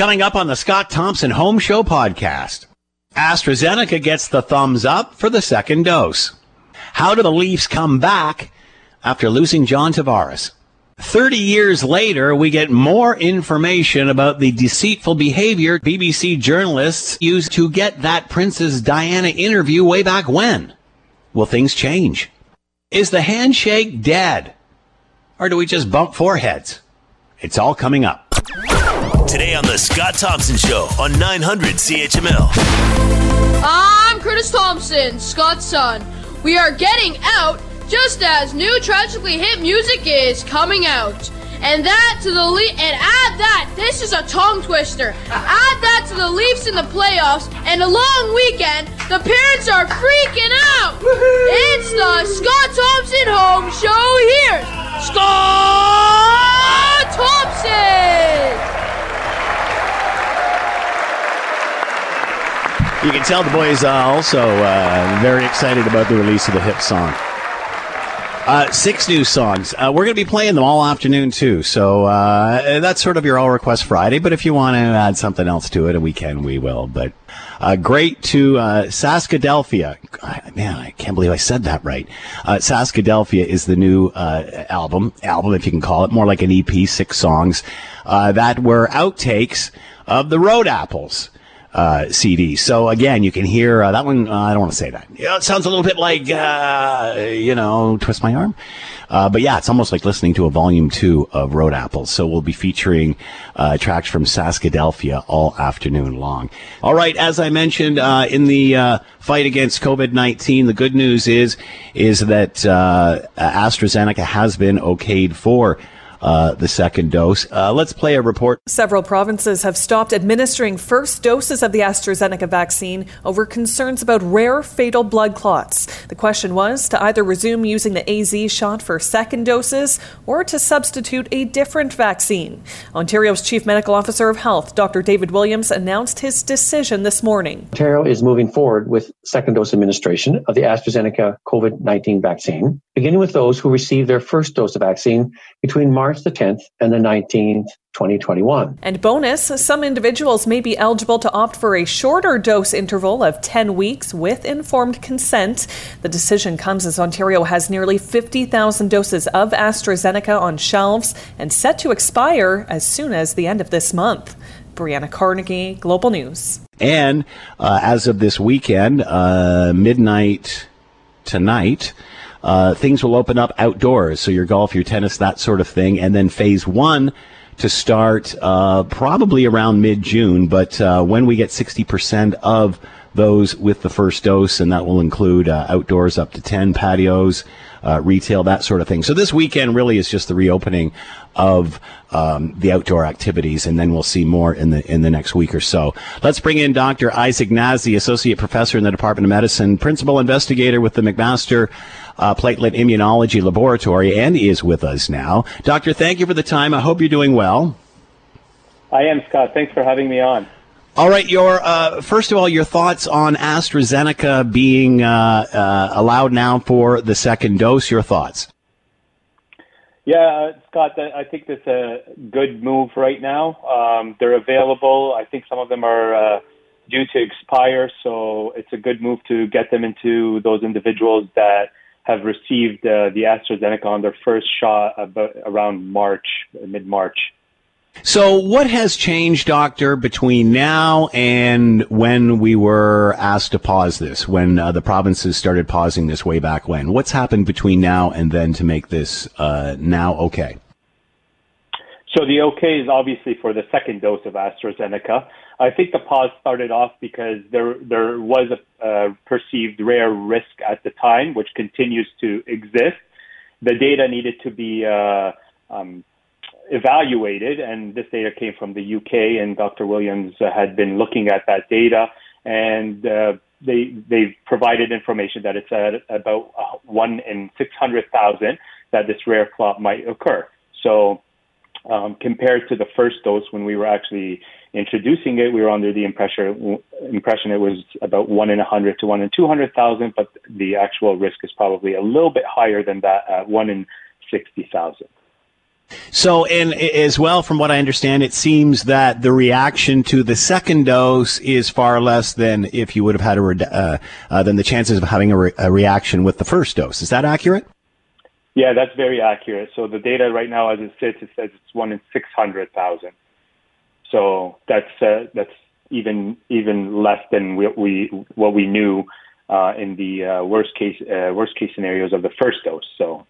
Coming up on the Scott Thompson Home Show podcast, AstraZeneca gets the thumbs up for the second dose. How do the Leafs come back after losing John Tavares? 30 years later, we get more information about the deceitful behavior BBC journalists used to get that Princess Diana interview way back when. Will things change? Is the handshake dead? Or do we just bump foreheads? It's all coming up. Today on The Scott Thompson Show on 900 CHML. I'm Curtis Thompson, Scott's son. We are getting out just as new Tragically Hip music is coming out. And that to the Le- and add that this is a tongue twister. add that to the Leafs in the playoffs and a long weekend. The parents are freaking out. It's the Scott Thompson Home Show here. Scott Thompson. You can tell the boys are also uh, very excited about the release of the hip song. Uh, six new songs. Uh, we're going to be playing them all afternoon too. So uh, that's sort of your All Request Friday. But if you want to add something else to it, and we can, we will. But uh, great to uh, Saskadelphia. Man, I can't believe I said that right. Uh, Saskadelphia is the new uh, album, album if you can call it, more like an EP, six songs uh, that were outtakes of the Road Apples uh, CD. So again, you can hear uh, that one. Uh, I don't want to say that. Yeah, it sounds a little bit like uh, you know, twist my arm. Uh, but yeah, it's almost like listening to a volume two of Road Apples. So we'll be featuring uh, tracks from Saskadelphia all afternoon long. All right, as I mentioned in the fight against COVID nineteen, the good news is is that AstraZeneca has been okayed for uh, the second dose. Uh, let's play a report. Several provinces have stopped administering first doses of the AstraZeneca vaccine over concerns about rare fatal blood clots. The question was to either resume using the AZ shot for second doses or to substitute a different vaccine. Ontario's Chief Medical Officer of Health, Dr. David Williams, announced his decision this morning. Ontario is moving forward with second dose administration of the AstraZeneca COVID 19 vaccine, beginning with those who received their first dose of vaccine between March March the 10th and the 19th, 2021. And bonus, some individuals may be eligible to opt for a shorter dose interval of 10 weeks with informed consent. The decision comes as Ontario has nearly 50,000 doses of AstraZeneca on shelves and set to expire as soon as the end of this month. Brianna Carnegie, Global News. And uh, as of this weekend, uh, midnight tonight, uh, things will open up outdoors. So your golf, your tennis, that sort of thing. And then phase one to start uh, probably around mid June. But uh, when we get 60% of those with the first dose, and that will include uh, outdoors up to 10 patios, uh, retail, that sort of thing. So this weekend really is just the reopening of um, the outdoor activities, and then we'll see more in the in the next week or so. Let's bring in Dr. Ishac Nazy, associate professor in the Department of Medicine, principal investigator with the McMaster uh, Platelet Immunology Laboratory, and is with us now. Doctor, thank you for the time. I hope you're doing well. I am, Scott. Thanks for having me on. All right, your uh, first of all, your thoughts on AstraZeneca being uh, uh, allowed now for the second dose. Your thoughts? Yeah, uh, Scott, I think that's a good move right now. Um, they're available. I think some of them are uh, due to expire, so it's a good move to get them into those individuals that have received uh, the AstraZeneca on their first shot about around March, mid March. So, what has changed, Doctor, between now and when we were asked to pause this, when uh, the provinces started pausing this way back when? What's happened between now and then to make this uh, now okay? So, the okay is obviously for the second dose of AstraZeneca. I think the pause started off because there there was a uh, perceived rare risk at the time, which continues to exist. The data needed to be uh, um, evaluated, and this data came from the UK, and Dr. Williams uh, had been looking at that data, and uh, they they provided information that it's at about uh, one in six hundred thousand that this rare clot might occur. So um, compared to the first dose when we were actually introducing it, we were under the impression impression it was about one in a hundred to one in two hundred thousand, but the actual risk is probably a little bit higher than that, at one in sixty thousand. So, and as well, from what I understand, it seems that the reaction to the second dose is far less than if you would have had a uh, uh, than the chances of having a, re- a, reaction with the first dose. Is that accurate? Yeah, that's very accurate. So the data right now, as it sits, it says it's one in six hundred thousand. So that's uh, that's even even less than we, we what we knew uh, in the uh, worst case uh, worst case scenarios of the first dose. So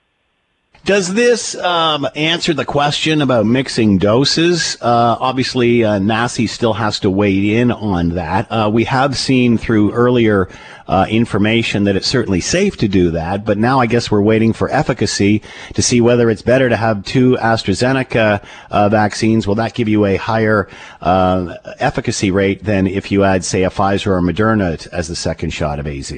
does this um, answer the question about mixing doses? Uh, obviously, uh, still has to weigh in on that. Uh, we have seen through earlier uh, information that it's certainly safe to do that, but now I guess we're waiting for efficacy to see whether it's better to have two AstraZeneca uh, vaccines. Will that give you a higher uh, efficacy rate than if you add, say, a Pfizer or Moderna as the second shot of AZ?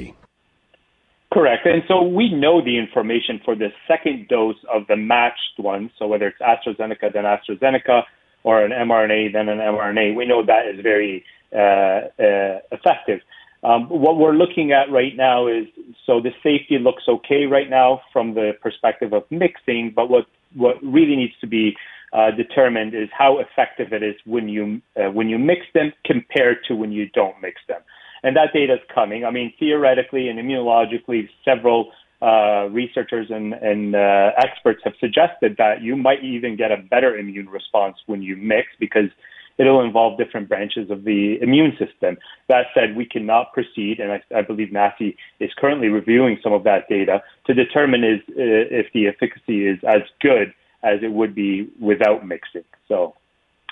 Correct. And so we know the information for the second dose of the matched one. So whether it's AstraZeneca, then AstraZeneca, or an mRNA, then an mRNA, we know that is very uh, uh, effective. Um, what we're looking at right now is so the safety looks okay right now from the perspective of mixing, but what what really needs to be uh, determined is how effective it is when you uh, when you mix them compared to when you don't mix them and that data is coming. I mean, theoretically and immunologically, several uh, researchers and, and uh, experts have suggested that you might even get a better immune response when you mix because it'll involve different branches of the immune system. That said, we cannot proceed, and I, I believe NACI is currently reviewing some of that data to determine is, uh, if the efficacy is as good as it would be without mixing. So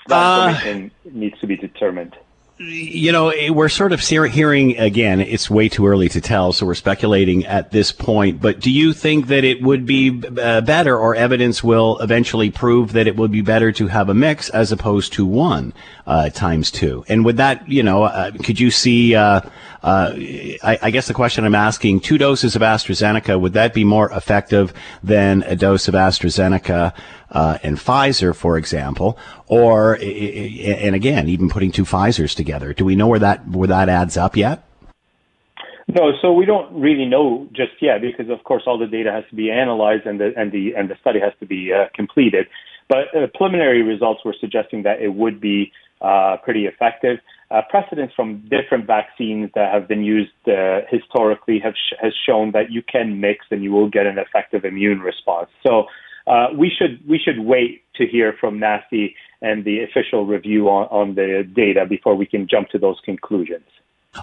that uh, needs to be determined you know, we're sort of hearing again, it's way too early to tell, so we're speculating at this point. But do you think that it would be uh, better, or evidence will eventually prove that it would be better to have a mix as opposed to one uh, times two? And would that, you know, uh, could you see, uh, uh, I, I, guess the question I'm asking, two doses of AstraZeneca, would that be more effective than a dose of AstraZeneca? Uh, and Pfizer, for example, or and again, even putting two Pfizer's together. Do we know where that where that adds up yet? No, so we don't really know just yet because, of course, all the data has to be analyzed and the and the and the study has to be uh, completed. But uh, preliminary results were suggesting that it would be uh, pretty effective. Uh, precedents from different vaccines that have been used uh, historically have sh- has shown that you can mix and you will get an effective immune response. So uh, we should we should wait to hear from NACI and the official review on, on the data before we can jump to those conclusions.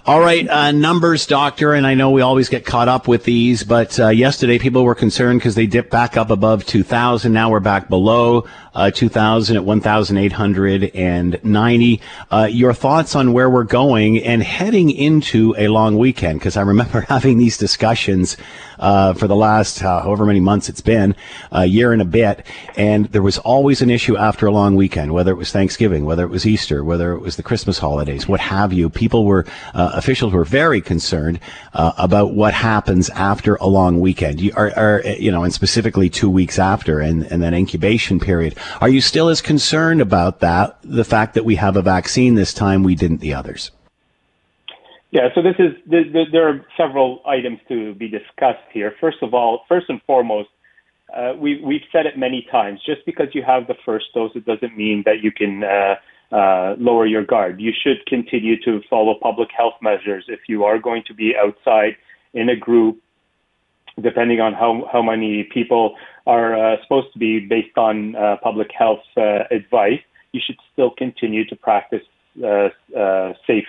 All right, uh, numbers, doctor, and I know we always get caught up with these, but uh, yesterday people were concerned because they dipped back up above 2,000. Now we're back below uh, 2,000 at 1,890. Uh, your thoughts on where we're going and heading into a long weekend? Because I remember having these discussions uh, for the last uh, however many months it's been, a year and a bit, and there was always an issue after a long weekend, whether it was Thanksgiving, whether it was Easter, whether it was the Christmas holidays, what have you. People were uh, officials were very concerned uh, about what happens after a long weekend. You are, are, you know, and specifically two weeks after, and and then incubation period. Are you still as concerned about that? The fact that we have a vaccine this time, we didn't the others. Yeah, so this is there are several items to be discussed here. First of all, first and foremost, uh, we, we've said it many times. Just because you have the first dose, it doesn't mean that you can uh, uh, lower your guard. You should continue to follow public health measures. If you are going to be outside in a group, depending on how how many people are uh, supposed to be based on uh, public health uh, advice, you should still continue to practice safe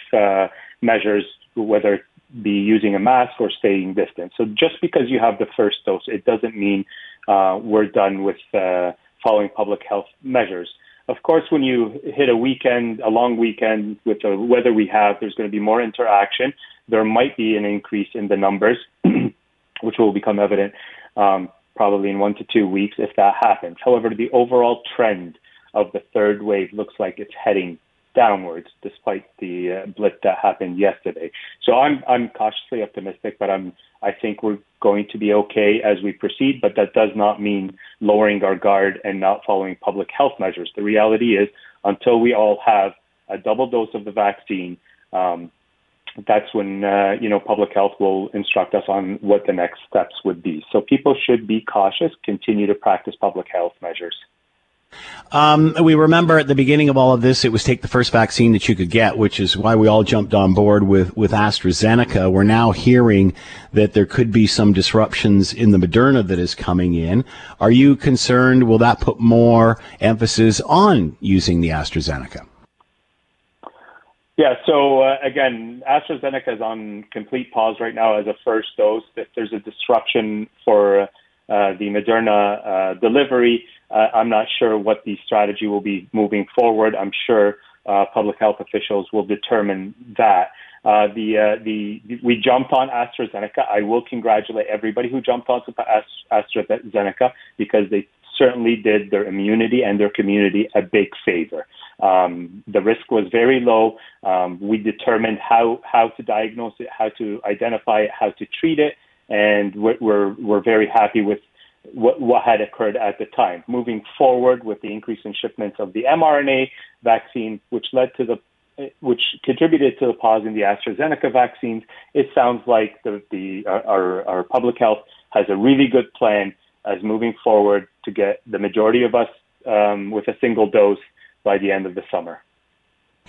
measures, whether it be using a mask or staying distant. So just because you have the first dose, it doesn't mean uh, we're done with uh, following public health measures. Of course, when you hit a weekend, a long weekend with the weather we have, there's going to be more interaction. There might be an increase in the numbers, which will become evident um, probably in one to two weeks if that happens. However, the overall trend of the third wave looks like it's heading downwards despite the uh, blip that happened yesterday. So I'm I'm cautiously optimistic, but I'm I think we're going to be okay as we proceed. But that does not mean lowering our guard and not following public health measures. The reality is, until we all have a double dose of the vaccine, um, that's when uh, you know public health will instruct us on what the next steps would be. So people should be cautious, continue to practice public health measures. Um, we remember at the beginning of all of this, it was take the first vaccine that you could get, which is why we all jumped on board with, with AstraZeneca. We're now hearing that there could be some disruptions in the Moderna that is coming in. Are you concerned? Will that put more emphasis on using the AstraZeneca? Yeah, so uh, again, AstraZeneca is on complete pause right now as a first dose. If there's a disruption for uh, the Moderna uh, delivery, uh, I'm not sure what the strategy will be moving forward. I'm sure uh, public health officials will determine that. Uh, the, uh, the we jumped on AstraZeneca. I will congratulate everybody who jumped onto AstraZeneca because they certainly did their immunity and their community a big favor. Um, the risk was very low. Um, we determined how how to diagnose it, how to identify it, how to treat it, and we're we're, very happy with what, what had occurred at the time. Moving forward with the increase in shipments of the mRNA vaccine, which led to the which contributed to the pause in the AstraZeneca vaccines, it sounds like the, the our, our public health has a really good plan as moving forward to get the majority of us um, with a single dose by the end of the summer.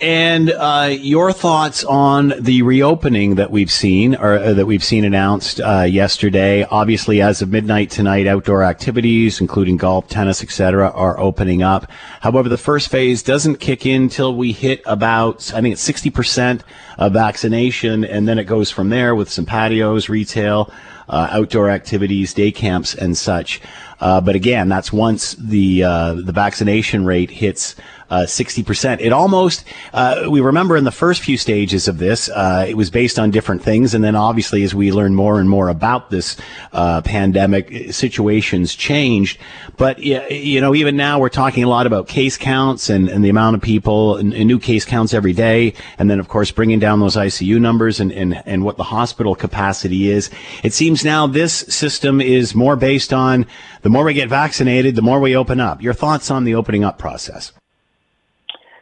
And uh, your thoughts on the reopening that we've seen, or uh, that we've seen announced uh, yesterday? Obviously, as of midnight tonight, outdoor activities, including golf, tennis, etc., are opening up. However, the first phase doesn't kick in till we hit about, I think it's sixty percent of vaccination, and then it goes from there with some patios, retail, uh, outdoor activities, day camps, and such. Uh, but again, that's once the uh, the vaccination rate hits uh, sixty percent. It almost uh, we remember in the first few stages of this, uh, it was based on different things, and then obviously as we learn more and more about this pandemic, situations changed. But you know, even now we're talking a lot about case counts and, and the amount of people and, and new case counts every day, and then of course bringing down those ICU numbers and, and and what the hospital capacity is. It seems now this system is more based on the more we get vaccinated, the more we open up. Your thoughts on the opening up process?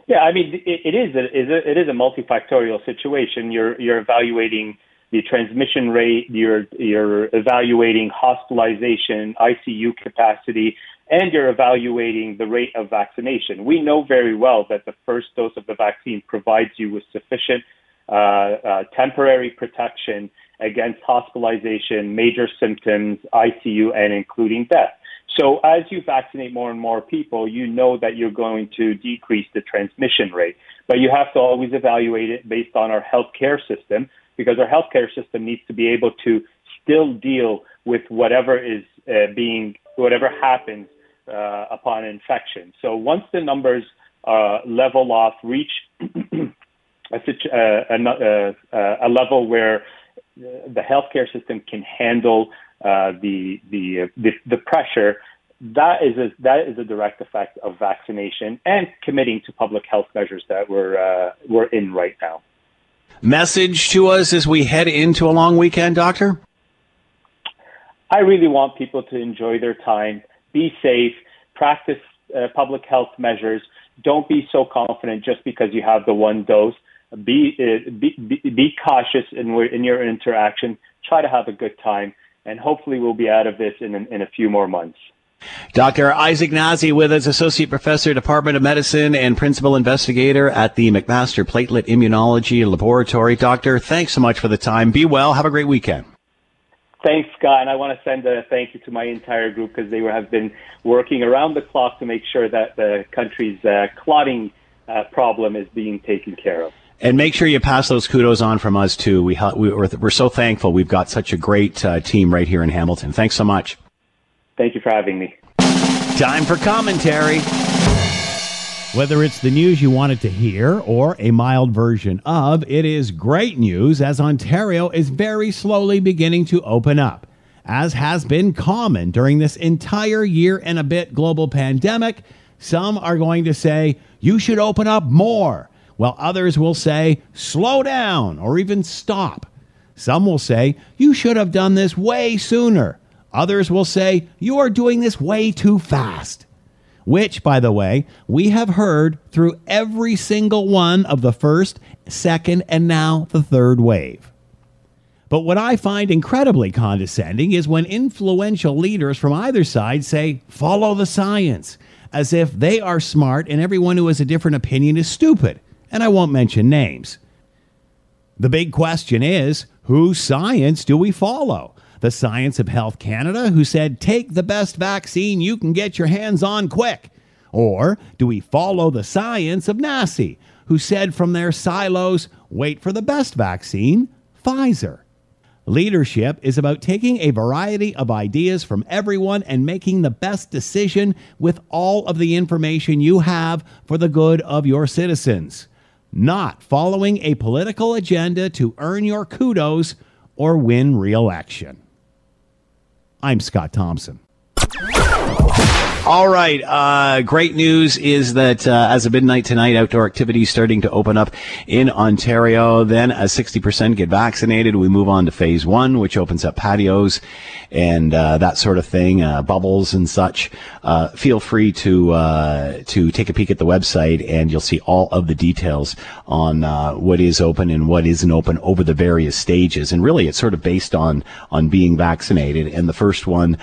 Yeah, I mean, it, it is a, it is a multifactorial situation. You're you're evaluating the transmission rate, you're you're evaluating hospitalization, ICU capacity, and you're evaluating the rate of vaccination. We know very well that the first dose of the vaccine provides you with sufficient uh, uh, temporary protection against hospitalization, major symptoms, ICU, and including death. So as you vaccinate more and more people, you know that you're going to decrease the transmission rate. But you have to always evaluate it based on our healthcare system because our healthcare system needs to be able to still deal with whatever is uh, being, whatever happens uh, upon infection. So once the numbers uh, level off, reach a, uh, a, uh, a level where the healthcare system can handle uh, the, the, the the pressure. That is a that is a direct effect of vaccination and committing to public health measures that we're uh, we're in right now. Message to us as we head into a long weekend, Doctor. I really want people to enjoy their time, be safe, practice uh, public health measures. Don't be so confident just because you have the one dose be, uh, be, be, be cautious in, in your interaction. Try to have a good time, and hopefully we'll be out of this in, in a few more months. Dr. Ishac Nazy with us, Associate Professor, Department of Medicine, and Principal Investigator at the McMaster Platelet Immunology Laboratory. Doctor, thanks so much for the time. Be well. Have a great weekend. Thanks, Scott. And I want to send a thank you to my entire group because they have been working around the clock to make sure that the country's uh, clotting uh, problem is being taken care of. And make sure you pass those kudos on from us too. We, we are so thankful. We've got such a great uh, team right here in Hamilton. Thanks so much. Thank you for having me. Time for commentary. Whether it's the news you wanted to hear or a mild version of, it is great news as Ontario is very slowly beginning to open up. As has been common during this entire year and a bit global pandemic, some are going to say, you should open up more while others will say, slow down or even stop. Some will say, you should have done this way sooner. Others will say, you are doing this way too fast. Which, by the way, we have heard through every single one of the first, second, and now the third wave. But what I find incredibly condescending is when influential leaders from either side say, follow the science as if they are smart and everyone who has a different opinion is stupid. And I won't mention names. The big question is whose science do we follow? The Science of Health Canada, who said, take the best vaccine you can get your hands on quick? Or do we follow the science of NACI, who said from their silos, wait for the best vaccine, Pfizer? Leadership is about taking a variety of ideas from everyone and making the best decision with all of the information you have for the good of your citizens, not following a political agenda to earn your kudos or win re election. I'm Scott Thompson. All right. Uh, great news is that uh, as of midnight tonight, outdoor activities starting to open up in Ontario. Then, as 60% get vaccinated, we move on to phase one, which opens up patios and uh, that sort of thing, uh, bubbles and such. Uh, feel free to uh, to take a peek at the website, and you'll see all of the details on what is open and what isn't open over the various stages. And really, it's sort of based on on being vaccinated. And the first one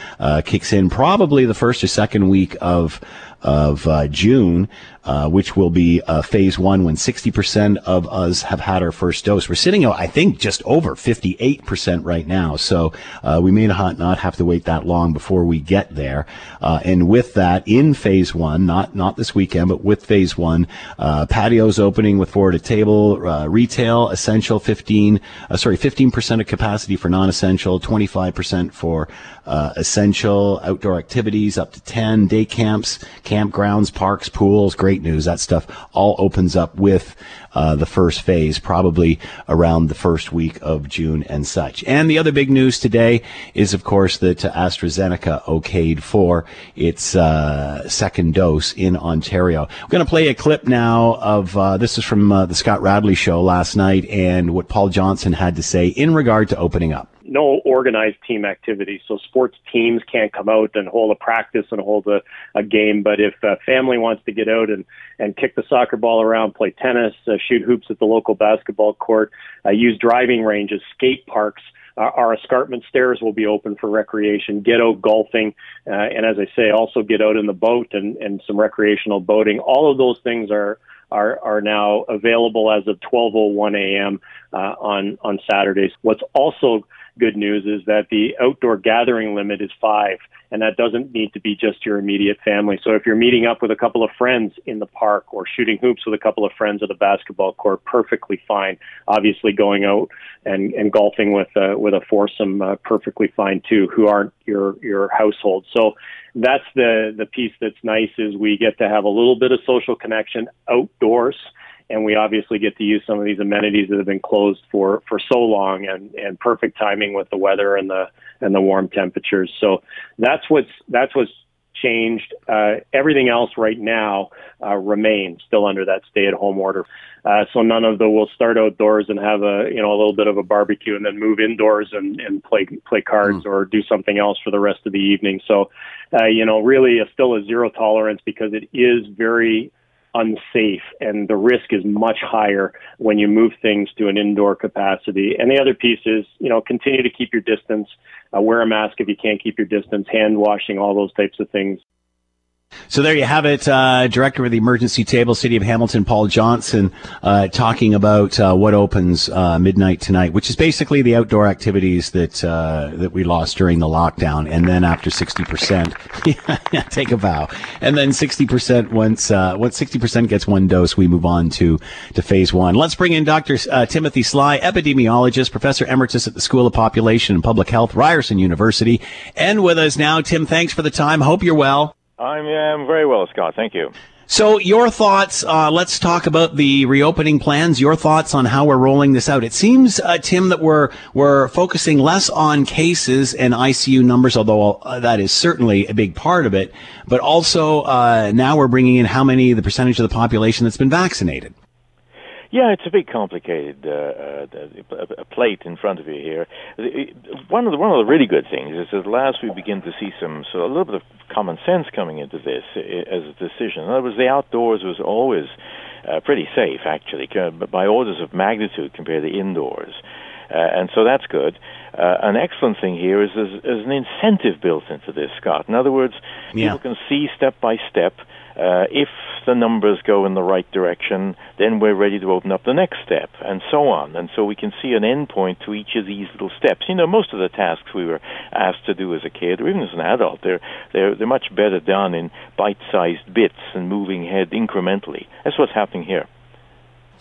kicks in probably the first or second week of of uh, June, uh, which will be uh, phase one when 60% of us have had our first dose. We're sitting, I think, just over 58% right now. So uh, we may not, not have to wait that long before we get there. Uh, and with that, in phase one, not not this weekend, but with phase one, uh, patios opening with four to table, retail, essential 15, sorry, 15% of capacity for non-essential, 25% for essential, outdoor activities up to 10, day camps, campgrounds, parks, pools, great news. That stuff all opens up with uh, the first phase, probably around the first week of June and such. And the other big news today is, of course, that AstraZeneca okayed for its uh, second dose in Ontario. We're going to play a clip now of uh, this is from uh, the Scott Radley show last night and what Paul Johnson had to say in regard to opening up no organized team activity. So sports teams can't come out and hold a practice and hold a, a game. But if a family wants to get out and, and kick the soccer ball around, play tennis, uh, shoot hoops at the local basketball court, uh, use driving ranges, skate parks, uh, our escarpment stairs will be open for recreation. Get out golfing, uh, and as I say, also get out in the boat and, and some recreational boating. All of those things are are are now available as of 12:01 a.m. Uh, on on Saturdays. What's also good news is that the outdoor gathering limit is five, and that doesn't need to be just your immediate family. So if you're meeting up with a couple of friends in the park or shooting hoops with a couple of friends at a basketball court, perfectly fine. Obviously, going out and, and golfing with uh, with a foursome, uh, perfectly fine too, who aren't your your household. So that's the the piece that's nice is we get to have a little bit of social connection outdoors and we obviously get to use some of these amenities that have been closed for for so long and and perfect timing with the weather and the and the warm temperatures. So that's what's that's what's changed. Uh, everything else right now uh, remains still under that stay at home order. Uh, so none of the we'll start outdoors and have a you know a little bit of a barbecue and then move indoors and and play play cards mm. or do something else for the rest of the evening. So uh, you know really a, still a zero tolerance because it is very unsafe and the risk is much higher when you move things to an indoor capacity. And the other piece is, you know, continue to keep your distance, uh, wear a mask if you can't keep your distance, hand washing, all those types of things. So there you have it, uh, Director of the Emergency Table, City of Hamilton, Paul Johnson, uh, talking about uh, what opens uh, midnight tonight, which is basically the outdoor activities that uh, that we lost during the lockdown, and then after sixty percent, take a vow, and then sixty percent once uh, once sixty percent gets one dose, we move on to to phase one. Let's bring in Dr. Timothy Sly, epidemiologist, professor emeritus at the School of Population and Public Health, Ryerson University, and with us now. Tim, thanks for the time. Hope you're well. I'm, I'm very well, Scott. Thank you. So, your thoughts? Uh, let's talk about the reopening plans. Your thoughts on how we're rolling this out? It seems, uh, Tim, that we're we're focusing less on cases and ICU numbers, although uh, that is certainly a big part of it. But also, uh, now we're bringing in how many the percentage of the population that's been vaccinated. Yeah, it's a bit complicated. Uh, uh, a plate in front of you here. One of the one of the really good things is that last we begin to see some so a little bit of common sense coming into this as a decision. In other words, the outdoors was always uh, pretty safe, actually, by orders of magnitude compared to indoors. Uh, and so that's good. Uh, an excellent thing here is there's, there's, an incentive built into this, Scott. In other words, yeah. people can see step by step Uh, if the numbers go in the right direction, then we're ready to open up the next step, and so on. And so we can see an endpoint to each of these little steps. You know, most of the tasks we were asked to do as a kid, or even as an adult, they're they're they're much better done in bite-sized bits and moving ahead incrementally. That's what's happening here.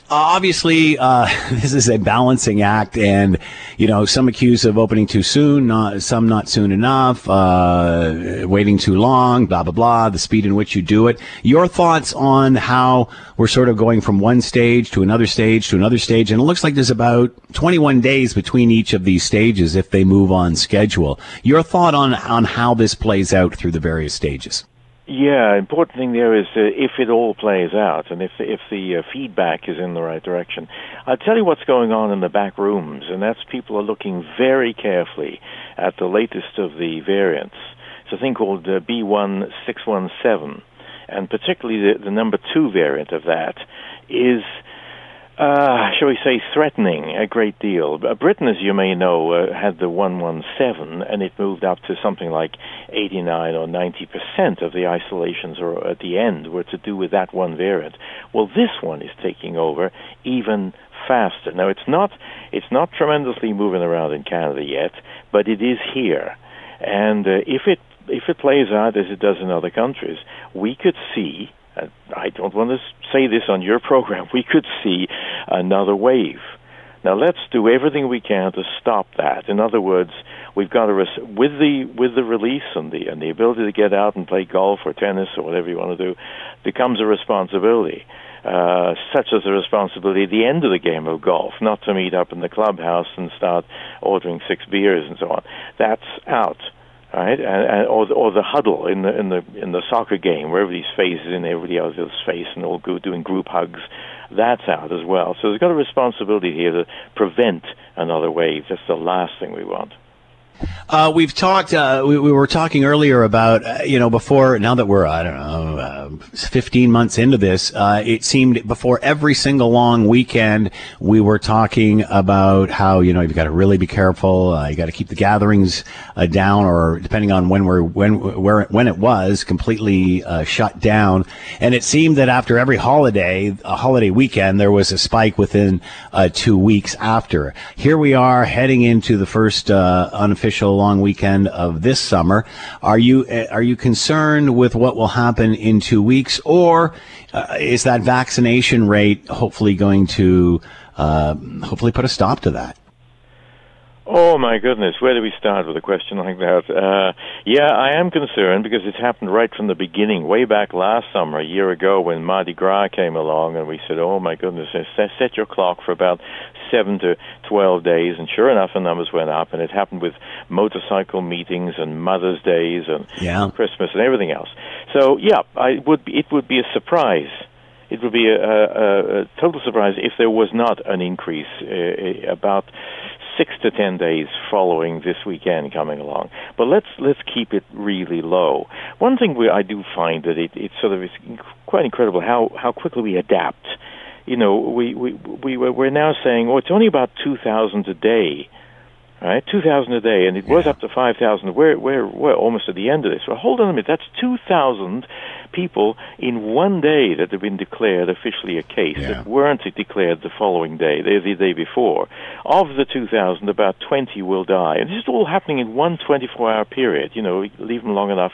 Uh, obviously, uh, this is a balancing act, and you know some accuse of opening too soon, not, some not soon enough, uh, waiting too long, blah blah blah. The speed in which you do it. Your thoughts on how we're sort of going from one stage to another stage to another stage, and it looks like there's about 21 days between each of these stages if they move on schedule. Your thought on on how this plays out through the various stages. Yeah, important thing there is uh, if it all plays out and if if the uh, feedback is in the right direction. I'll tell you what's going on in the back rooms, and that's people are looking very carefully at the latest of the variants. It's a thing called uh, B1617, and particularly the, the number two variant of that is uh, shall we say, threatening a great deal. Uh, Britain, as you may know, uh, had the 117, and it moved up to something like 89 or 90 percent of the isolations or at the end were to do with that one variant. Well, this one is taking over even faster. Now, it's not it's not tremendously moving around in Canada yet, but it is here, and uh, if it if it plays out as it does in other countries, we could see I don't want to say this on your program, we could see another wave. Now let's do everything we can to stop that. In other words, we've got to res- with the with the release and the and the ability to get out and play golf or tennis or whatever you want to do becomes a responsibility. Uh, such as a responsibility at the end of the game of golf, not to meet up in the clubhouse and start ordering six beers and so on. That's out right? And, and, or the, or the huddle in the in the in the soccer game where everybody's face is in everybody else's face and all go, doing group hugs. That's out as well. So there's got a responsibility here to prevent another wave. That's the last thing we want. Uh, we've talked. Uh, we, we, were talking earlier about uh, you know before. Now that we're I don't know, uh, 15 months into this, uh, it seemed before every single long weekend we were talking about how you know you've got to really be careful. Uh, you got to keep the gatherings down, or depending on when we're when where when it was completely shut down. And it seemed that after every holiday, a holiday weekend, there was a spike within two weeks after. Here we are heading into the first unofficial official long weekend of this summer. Are you are you concerned with what will happen in two weeks, or uh, is that vaccination rate hopefully going to uh, hopefully put a stop to that? Oh my goodness, where do we start with a question like that? Uh, yeah, I am concerned because it's happened right from the beginning, way back last summer, a year ago, when Mardi Gras came along, and we said, "Oh my goodness, set your clock for about seven to twelve days," and sure enough, the numbers went up, and it happened with motorcycle meetings and Mother's Days and yeah. Christmas and everything else. So yeah, I would be, it would be a surprise it would be a, a, a, total surprise if there was not an increase uh, about six to ten days following this weekend coming along. But let's let's keep it really low. One thing we, I do find that it, it sort of is quite incredible how how quickly we adapt. You know, we we we we're now saying, oh, it's only about two thousand a day right? Two thousand a day, and it was up to five thousand. We're we're we're almost at the end of this. Well, hold on a minute. That's two thousand people in one day that have been declared officially a case yeah. that weren't declared the following day, the, the day before. Of the two thousand, about twenty will die, and this is all happening in one twenty-four hour period. You know, leave them long enough.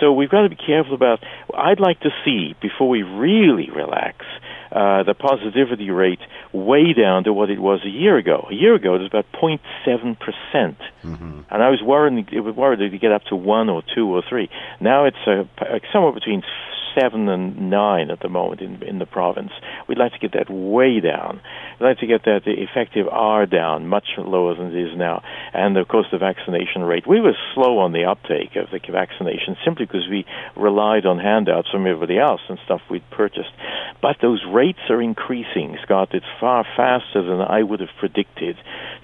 So we've got to be careful about. I'd like to see before we really relax uh, the positivity rate way down to what it was a year ago. A year ago, it was about 0.7 percent, mm-hmm. and I was worried it was worried it to get up to one or two or three. Now it's uh, somewhere between seven and nine at the moment in in the province. We'd like to get that way down. We'd like to get that effective R down much lower than it is now. And of course, the vaccination rate. We were slow on the uptake of the vaccination simply because we relied on handouts from everybody else and stuff we'd purchased. But those rates are increasing, Scott. It's far faster than I would have predicted.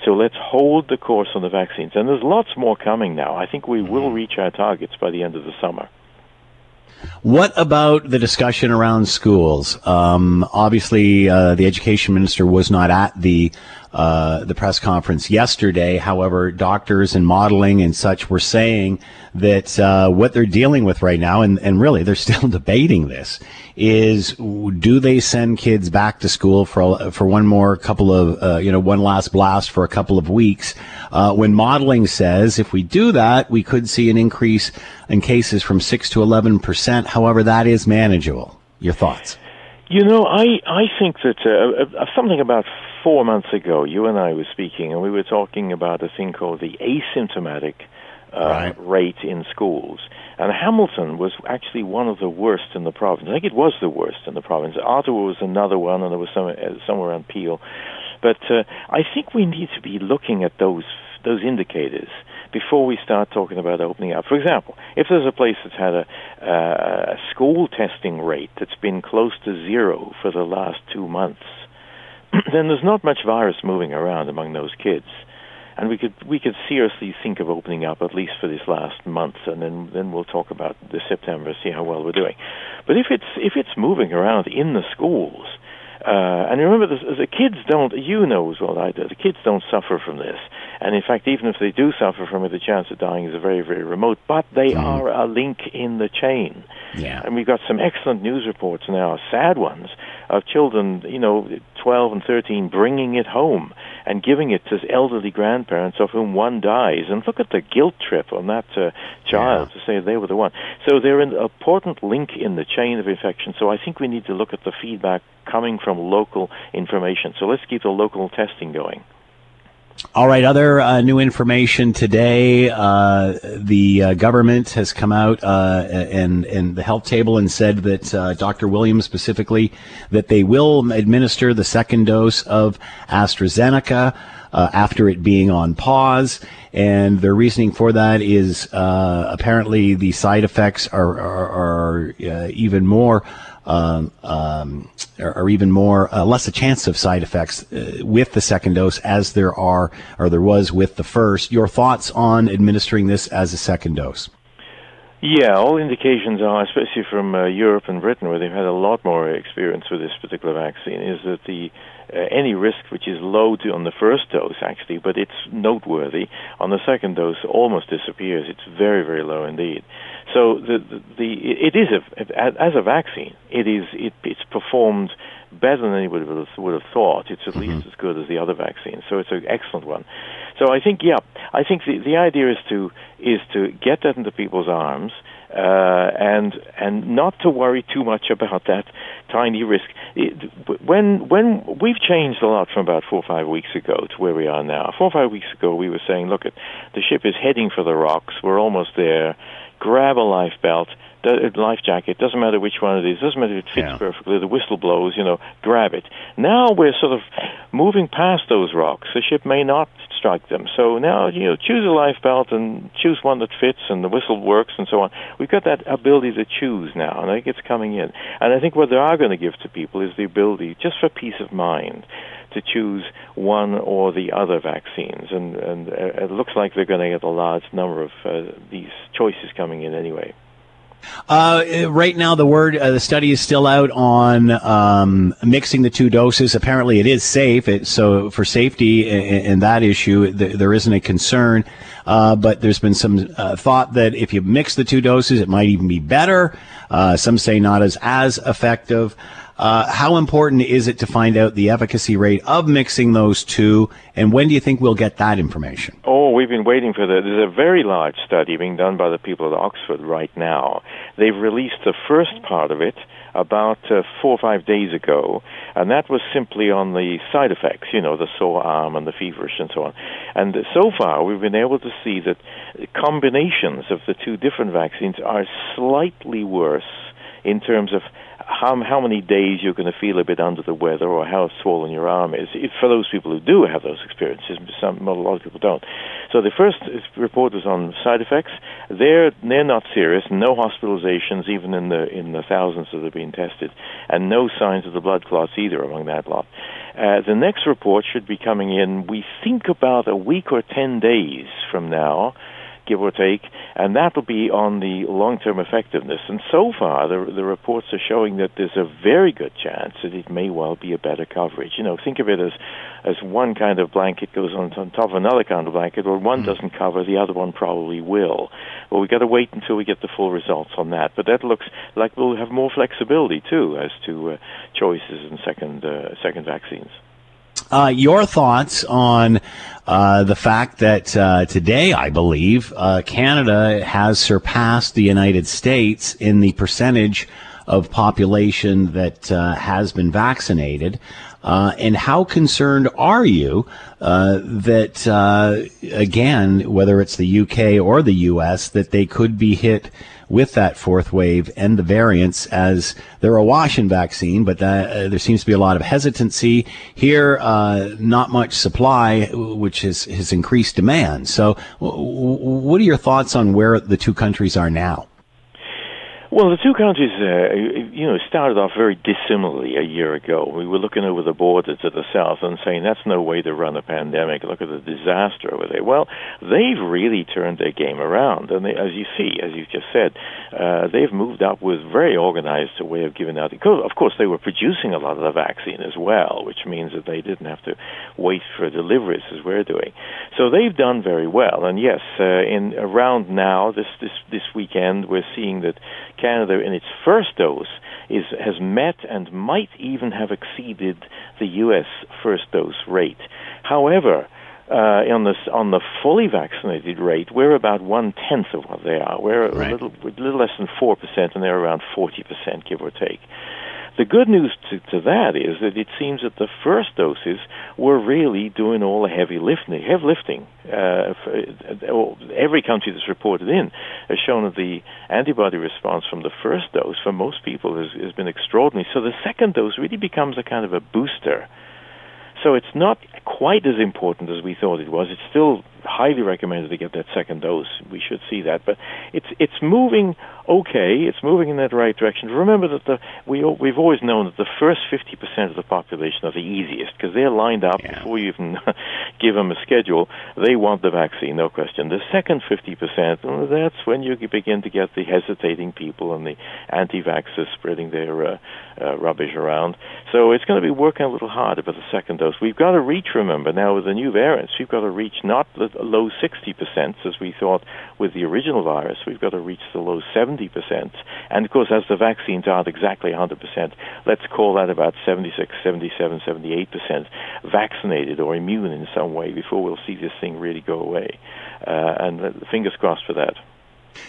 So let's hold the course on the vaccines. And there's lots more coming now. I think we will mm-hmm. reach our targets by the end of the summer. What about the discussion around schools? Um, obviously, uh, the education minister was not at the uh, the press conference yesterday. However, doctors and modeling and such were saying that uh, what they're dealing with right now, and, and really they're still debating this, is do they send kids back to school for for one more couple of uh, you know one last blast for a couple of weeks? Uh, when modeling says if we do that, we could see an increase in cases from six to eleven percent. However, that is manageable. Your thoughts? You know, I I think that uh, uh, something about four months ago, you and I were speaking, and we were talking about a thing called the asymptomatic uh, right. rate in schools. And Hamilton was actually one of the worst in the province. I think it was the worst in the province. Ottawa was another one, and there was some, uh, somewhere around Peel. But uh, I think we need to be looking at those those indicators before we start talking about opening up. For example, if there's a place that's had a, uh, a school testing rate that's been close to zero for the last two months, then there's not much virus moving around among those kids. And we could we could seriously think of opening up at least for this last month, and then then we'll talk about the September, see how well we're doing. But if it's if it's moving around in the schools, uh, and remember, the, the kids don't, you know as well as I do, the kids don't suffer from this. And in fact, even if they do suffer from it, the chance of dying is very, very remote. But they mm. are a link in the chain. Yeah. And we've got some excellent news reports now, sad ones, of children, you know, 12 and 13 bringing it home and giving it to elderly grandparents, of whom one dies. And look at the guilt trip on that uh, child yeah. to say they were the one. So they're an important link in the chain of infection. So I think we need to look at the feedback coming from local information. So let's keep the local testing going. All right, other uh, new information today. Uh, the uh, government has come out uh, and and the health table and said that uh, Dr. Williams specifically that they will administer the second dose of AstraZeneca uh, after it being on pause. And their reasoning for that is apparently the side effects are are, are even more um, um, or, even more uh, less a chance of side effects uh, with the second dose as there are or there was with the first. Your thoughts on administering this as a second dose? Yeah, all indications are, especially from uh, Europe and Britain, where they've had a lot more experience with this particular vaccine, is that the uh, any risk which is low to, on the first dose actually, but it's noteworthy on the second dose almost disappears. It's very very low indeed. So the the, the it is a as a vaccine, it is it, it's performed better than anybody would have, would have thought. It's at mm-hmm. least as good as the other vaccines, so it's an excellent one. So I think yeah, I think the the idea is to is to get that into people's arms uh, and and not to worry too much about that tiny risk. It, when when we've changed a lot from about four or five weeks ago to where we are now. Four or five weeks ago, we were saying, look, at the ship is heading for the rocks. We're almost there. Grab a life belt a life jacket. Doesn't matter which one it is. Doesn't matter if it fits yeah. perfectly. The whistle blows. You know, grab it. Now we're sort of moving past those rocks. The ship may not strike them. So now you know, choose a life belt and choose one that fits, and the whistle works, and so on. We've got that ability to choose now, and I think it's coming in. And I think what they are going to give to people is the ability, just for peace of mind, to choose one or the other vaccines. And, and uh, it looks like they're going to get a large number of uh, these choices coming in anyway. Uh, right now, the word, uh, the study is still out on um, mixing the two doses. Apparently, it is safe. It, so, for safety in, that issue, th- there isn't a concern. Uh, but there's been some uh, thought that if you mix the two doses, it might even be better. Uh, some say not as as effective. Uh, how important is it to find out the efficacy rate of mixing those two, and when do you think we'll get that information? Oh, we've been waiting for that. There's a very large study being done by the people at Oxford right now. They've released the first part of it about uh, four or five days ago, and that was simply on the side effects, you know, the sore arm and the feverish and so on. And so far, we've been able to see that combinations of the two different vaccines are slightly worse in terms of how how many days you're going to feel a bit under the weather or how swollen your arm is. If, for those people who do have those experiences, some a lot of people don't. So the first report was on side effects. They're they're not serious. No hospitalizations, even in the in the thousands that have been tested, and no signs of the blood clots either among that lot. Uh, the next report should be coming in. We think about a week or ten days from now give or take, and that will be on the long-term effectiveness. And so far, the, the reports are showing that there's a very good chance that it may well be a better coverage. You know, think of it as as one kind of blanket goes on, on top of another kind of blanket, or one mm. doesn't cover, the other one probably will. Well, we've got to wait until we get the full results on that. But that looks like we'll have more flexibility too as to uh, choices and second uh, second vaccines. Uh, your thoughts on uh, the fact that uh, today, I believe, uh, Canada has surpassed the United States in the percentage of population that uh, has been vaccinated. Uh, and how concerned are you that, again, whether it's the UK or the US, that they could be hit with that fourth wave and the variants as they're awash in vaccine, but that, uh, there seems to be a lot of hesitancy here. Uh, not much supply, which has, has increased demand. So, w- what are your thoughts on where the two countries are now? Well, the two countries, uh, you know, started off very dissimilarly a year ago. We were looking over the border to the south and saying that's no way to run a pandemic. Look at the disaster over there. Well, they've really turned their game around, and they, as you see, as you just said, uh, they've moved up with very organized a way of giving out. Of course, they were producing a lot of the vaccine as well, which means that they didn't have to wait for deliveries as we're doing. So they've done very well. And yes, uh, in around now, this this this weekend, we're seeing that Canada in its first dose is, has met and might even have exceeded the U.S. first dose rate. However, uh, on the on the fully vaccinated rate, we're about one tenth of what they are. We're right. a little, a little less than four percent, and they're around forty percent, give or take. The good news to, to that is that it seems that the first doses were really doing all the heavy lifting. Heavy lifting. Uh, uh, every country that's reported in has shown that the antibody response from the first dose for most people has, has been extraordinary. So the second dose really becomes a kind of a booster. So it's not quite as important as we thought it was. It's still highly recommended to get that second dose. We should see that, but it's it's moving okay. It's moving in that right direction. Remember that the we we've always known that the first fifty percent of the population are the easiest because they're lined up yeah. before you even give them a schedule. They want the vaccine, no question. The second fifty percent, that's when you begin to get the hesitating people and the anti-vaxxers spreading their uh, uh, rubbish around. So it's going to be working a little harder for the second dose. We've got to reach. Remember now with the new variants, we've got to reach not the low 60% as we thought with the original virus. We've got to reach the low 70%. And of course, as the vaccines aren't exactly 100%, let's call that about 76, 77, 78% vaccinated or immune in some way before we'll see this thing really go away. Uh, and uh, fingers crossed for that.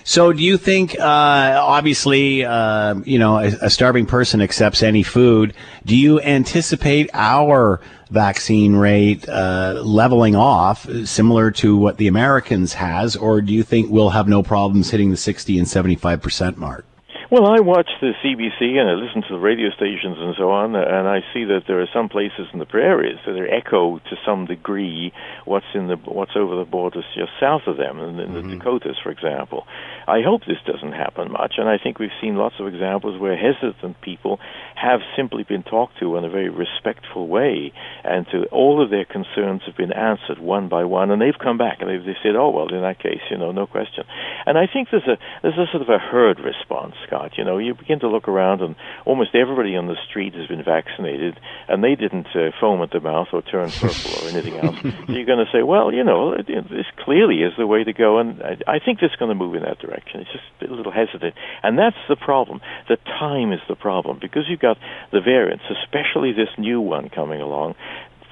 So, do you think, uh, obviously, uh, you know, a, a, starving person accepts any food. Do you anticipate our vaccine rate uh, leveling off, similar to what the Americans has, or do you think we'll have no problems hitting the 60 and 75 percent mark? Well, I watch the CBC and I listen to the radio stations and so on, and I see that there are some places in the prairies that are echo to some degree what's in the what's over the borders just south of them, in, in mm-hmm. the Dakotas, for example. I hope this doesn't happen much, and I think we've seen lots of examples where hesitant people have simply been talked to in a very respectful way, and to all of their concerns have been answered one by one, and they've come back and they've they said, "Oh well, in that case, you know, no question." And I think there's a there's a sort of a herd response, Scott. You know, you begin to look around, and almost everybody on the street has been vaccinated, and they didn't uh, foam at the mouth or turn purple or anything else. so you're going to say, well, you know, this clearly is the way to go, and I, I think it's going to move in that direction. It's just a little hesitant, and that's the problem. The time is the problem because you've got the variants, especially this new one coming along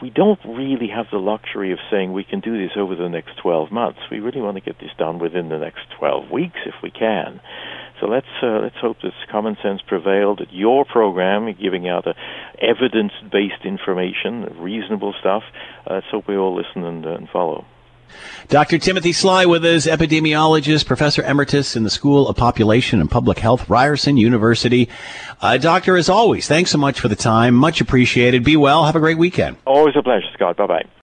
we don't really have the luxury of saying we can do this over the next 12 months. We really want to get this done within the next 12 weeks if we can. So let's uh, let's hope that common sense prevailed. That your program, giving out uh, evidence-based information, reasonable stuff. Uh, let's hope we all listen and, uh, and follow. Dr. Timothy Sly with us, epidemiologist, professor emeritus in the School of Population and Public Health, Ryerson University. Uh, doctor, as always, thanks so much for the time. Much appreciated. Be well. Have a great weekend. Always a pleasure, Scott. Bye bye.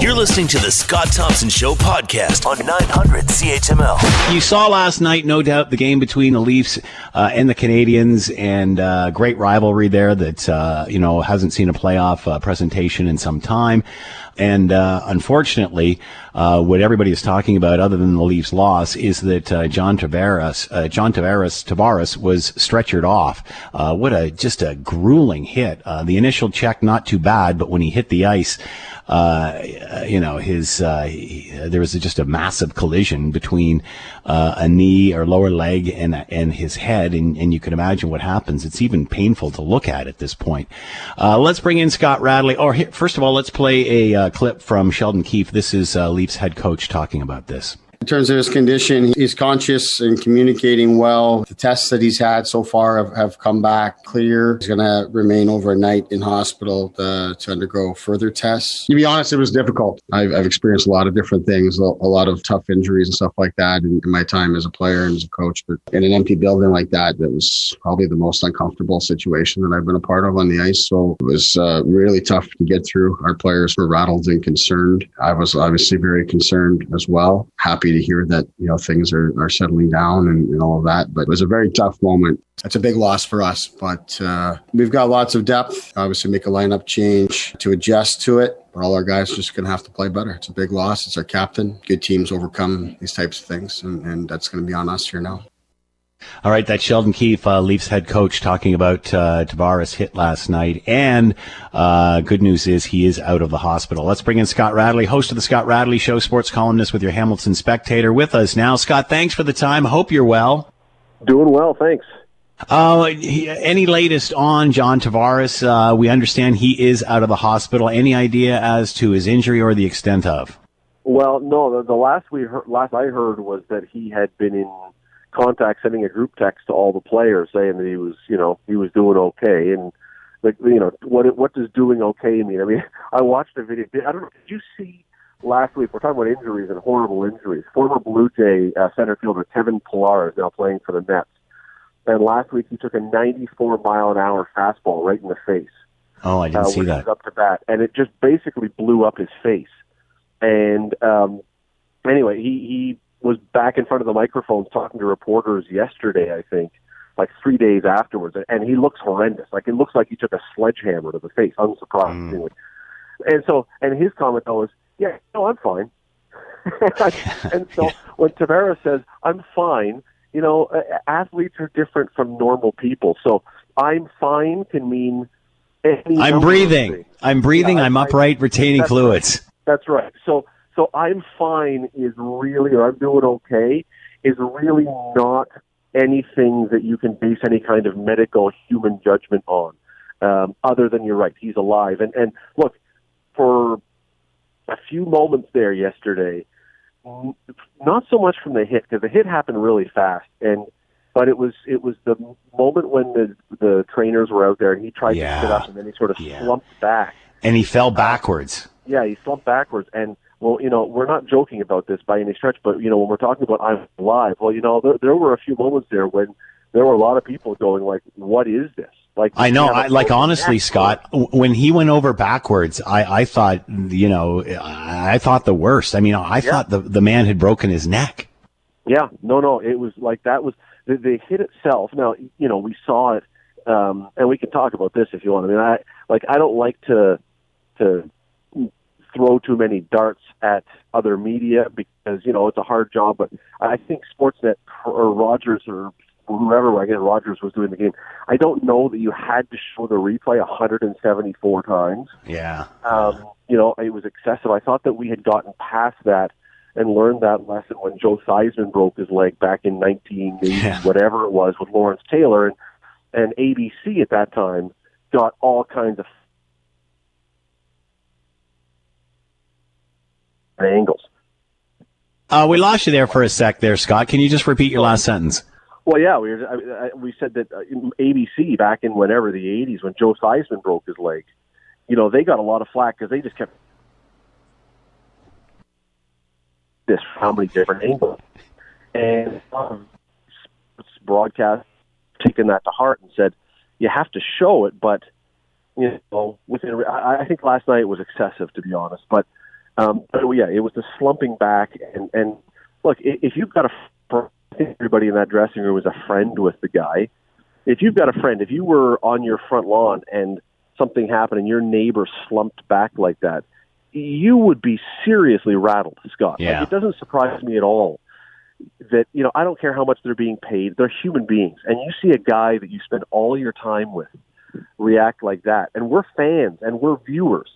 You're listening to the Scott Thompson Show podcast on 900 CHML. You saw last night, no doubt, the game between the Leafs uh, and the Canadiens, and uh, great rivalry there that uh, you know hasn't seen a playoff uh, presentation in some time. And uh, unfortunately, uh, what everybody is talking about, other than the Leafs' loss, is that uh, John Tavares, uh, John Tavares, Tavares was stretchered off. Uh, what a just a grueling hit. Uh, the initial check not too bad, but when he hit the ice. You know, his he, there was just a massive collision between a knee or lower leg and and his head, and, and you can imagine what happens. It's even painful to look at at this point. let's bring in Scott Radley. Or first of all, let's play a Uh, clip from Sheldon Keefe. This is uh, Leafs head coach talking about this. In terms of his condition, he's conscious and communicating well. The tests that he's had so far have, have come back clear. He's going to remain overnight in hospital to, to, undergo further tests. To be honest, it was difficult. I've, I've experienced a lot of different things, a, a, lot of tough injuries and stuff like that in, in, my time as a player and as a coach. But in an empty building like that, that was probably the most uncomfortable situation that I've been a part of on the ice. So it was uh, really tough to get through. Our players were rattled and concerned. I was obviously very concerned as well. Happy to hear that you know things are, are settling down and, and all of that. But it was a very tough moment. It's a big loss for us, but uh, we've got lots of depth. Obviously, make a lineup change to adjust to it. But all our guys just going to have to play better. It's a big loss. It's our captain. Good teams overcome these types of things, and, and that's going to be on us here now. All right, that's Sheldon Keefe, uh, Leafs head coach, talking about uh, Tavares' hit last night. And uh, good news is he is out of the hospital. Let's bring in Scott Radley, host of the Scott Radley Show, sports columnist with your Hamilton Spectator, with us now. Scott, thanks for the time. Hope you're well. Doing well, thanks. Uh, any latest on John Tavares? Uh, we understand he is out of the hospital. Any idea as to his injury or the extent of? Well, no. The, the last we heard, last I heard was that he had been in contact sending a group text to all the players saying that he was, you know, he was doing okay. And like, you know, what what does doing okay mean? I mean, I watched a video. I don't know. Did you see last week? We're talking about injuries and horrible injuries. Former Blue Jay uh, center fielder Kevin Pillar is now playing for the Mets. And last week he took a 94 mile an hour fastball right in the face. Oh, I didn't uh, see that. Up to bat, and it just basically blew up his face. And um, anyway, he he was back in front of the microphones talking to reporters yesterday, I think, like three days afterwards, and he looks horrendous. Like it looks like he took a sledgehammer to the face, unsurprisingly. Mm. And so, and his comment though is, "Yeah, no, I'm fine." and so when Tavares says, "I'm fine," you know, athletes are different from normal people. So "I'm fine" can mean I'm breathing. I'm breathing. Yeah, I'm upright, retaining that's fluids. Right. That's right. So so I'm fine is really, or I'm doing okay, is really not anything that you can base any kind of medical human judgment on, um, other than you're right, he's alive. And and look, for a few moments there yesterday, not so much from the hit because the hit happened really fast, and but it was it was the moment when the the trainers were out there and he tried yeah. to sit up and then he sort of yeah. slumped back, and he fell backwards. Yeah, he slumped backwards, and well, you know, we're not joking about this by any stretch, but you know, when we're talking about I'm alive, well, you know, there, there were a few moments there when there were a lot of people going like, "What is this?" Like, I know, I, like honestly, Scott, when he went over backwards, I, I thought, you know, I thought the worst. I mean, I Yeah. thought the the man had broken his neck. Yeah, no, no, it was like that was the, the hit itself. Now, you know, we saw it, um, and we can talk about this if you want. I mean, I like I don't like to to throw too many darts at other media because you know it's a hard job. But I think Sportsnet or Rogers or whoever I guess Rogers was doing the game. I don't know that you had to show the replay 174 times. Yeah. Um, you know, it was excessive. I thought that we had gotten past that and learned that lesson when Joe Theismann broke his leg back in 1980, Yeah. whatever it was, with Lawrence Taylor, and and ABC at that time got all kinds of angles. Uh, we lost you there for a sec, there, Scott. Can you just repeat your last sentence? Well, yeah, we were, I, I, we said that uh, ABC back in whenever the '80s when Joe Theismann broke his leg, you know, they got a lot of flack because they just kept this how many different angles, and a lot of sports broadcast taken that to heart and said you have to show it, but you know, within I, I think last night was excessive to be honest, but Um, but yeah, it was the slumping back, and and look, if you've got a, I think everybody in that dressing room was a friend with the guy. If you've got a friend, if you were on your front lawn and something happened and your neighbor slumped back like that, you would be seriously rattled, Scott. Yeah. Like, it doesn't surprise me at all that you know I don't care how much they're being paid; they're human beings, and you see a guy that you spend all your time with react like that, and we're fans and we're viewers,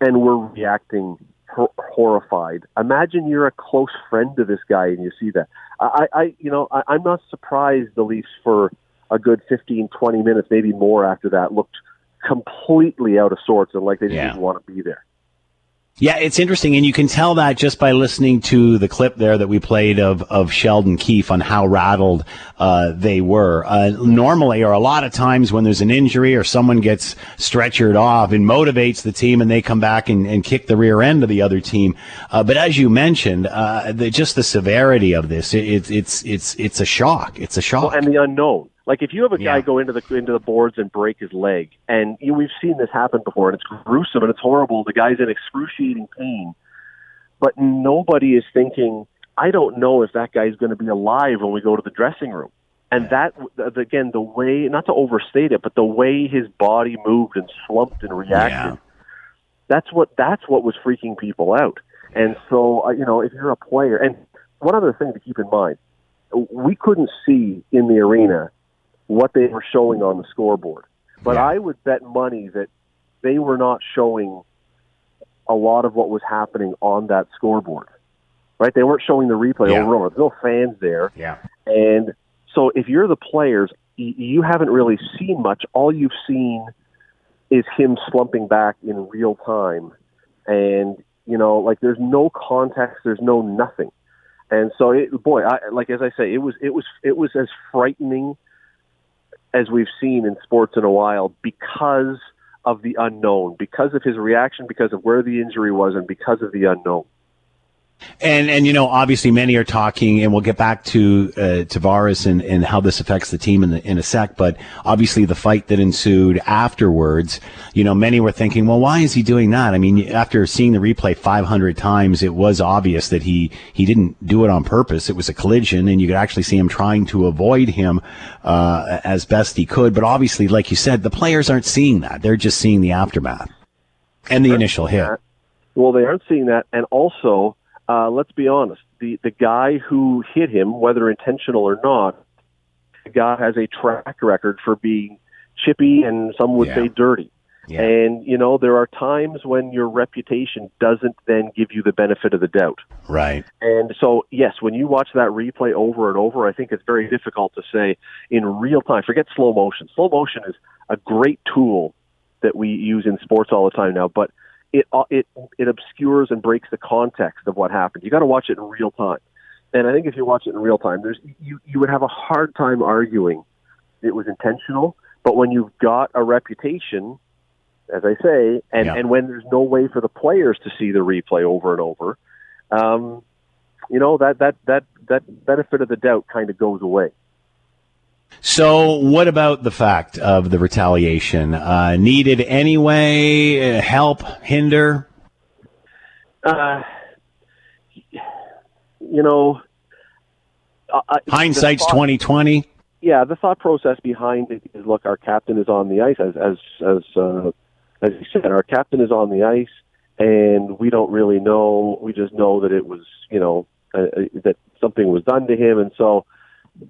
and we're reacting hor- horrified. Imagine you're a close friend to this guy and you see that. I, I you know, I, I'm not surprised the Leafs for a good 15, 20 minutes, maybe more after that, looked completely out of sorts and like they didn't Yeah. even want to be there. Yeah, it's interesting, and you can tell that just by listening to the clip there that we played of, of Sheldon Keefe on how rattled uh, they were. Uh, normally, or a lot of times when there's an injury or someone gets stretchered off, it motivates the team and they come back and, and kick the rear end of the other team. Uh, but as you mentioned, uh, the, just the severity of this, it, it's it's it's it's a shock. It's a shock. Well, and the unknown. Like if you have a guy Yeah. go into the into the boards and break his leg, and you, we've seen this happen before, and it's gruesome and it's horrible. The guy's in excruciating pain, but nobody is thinking. I don't know if that guy's going to be alive when we go to the dressing room. And that again, the way not to overstate it, but the way his body moved and slumped and reacted. That's what that's what was freaking people out. And so, uh, you know, if you're a player, and one other thing to keep in mind, we couldn't see in the arena what they were showing on the scoreboard. But I would bet money that they were not showing a lot of what was happening on that scoreboard. Right? They weren't showing the replay Yeah. over and over. There's no fans there. Yeah. And so if you're the players, you haven't really seen much. All you've seen is him slumping back in real time. And, you know, like there's no context, there's no nothing. And so it, boy, I, like as I say, it was it was it was as frightening as we've seen in sports in a while because of the unknown, because of his reaction, because of where the injury was, and because of the unknown. And and you know, obviously, many are talking, and we'll get back to uh, Tavares and, and how this affects the team in the, in a sec. But obviously, the fight that ensued afterwards, you know, many were thinking, well, why is he doing that? I mean, after seeing the replay 500 times, it was obvious that he he didn't do it on purpose. It was a collision, and you could actually see him trying to avoid him uh, as best he could. But obviously, like you said, the players aren't seeing that; they're just seeing the aftermath and the initial hit. Well, they aren't seeing that, and also, uh, let's be honest: the the guy who hit him, whether intentional or not, the guy has a track record for being chippy and some would Yeah. say dirty. Yeah. And you know, there are times when your reputation doesn't then give you the benefit of the doubt. Right. And so, yes, when you watch that replay over and over, I think it's very difficult to say in real time. Forget slow motion. Slow motion is a great tool that we use in sports all the time now, but it uh, it it obscures and breaks the context of what happened. You got to watch it in real time. And I think if you watch it in real time, there's you you would have a hard time arguing it was intentional. But when you've got a reputation, as I say, and, Yeah. and when there's no way for the players to see the replay over and over, um, you know that that that that benefit of the doubt kind of goes away. So, what about the fact of the retaliation? Uh, needed anyway? Uh, help? Hinder? Uh, you know, I- I- Hindsight's thought- twenty twenty. yeah, the thought process behind it is: look, our captain is on the ice, as as as uh, as you said, our captain is on the ice, and we don't really know. We just know that it was, you know, uh, uh, that something was done to him, and so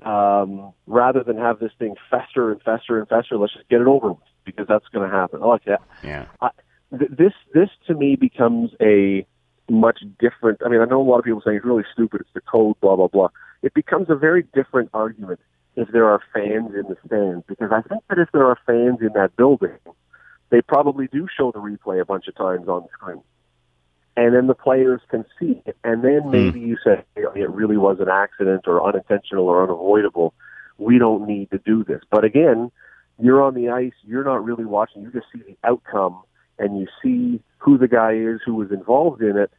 um, rather than have this thing fester and fester and fester, let's just get it over with because that's going to happen. I like that. Yeah. I, th- this this to me becomes a much different. I mean, I know a lot of people saying it's really stupid. It's the code, blah blah blah. It becomes a very different argument if there are fans in the stands because I think that if there are fans in that building, they probably do show the replay a bunch of times on screen, and then the players can see it, and then hmm. maybe you say "Hey, it really was an accident or unintentional or unavoidable. We don't need to do this. But again, you're on the ice. You're not really watching. You just see the outcome and you see who the guy is who was involved in it,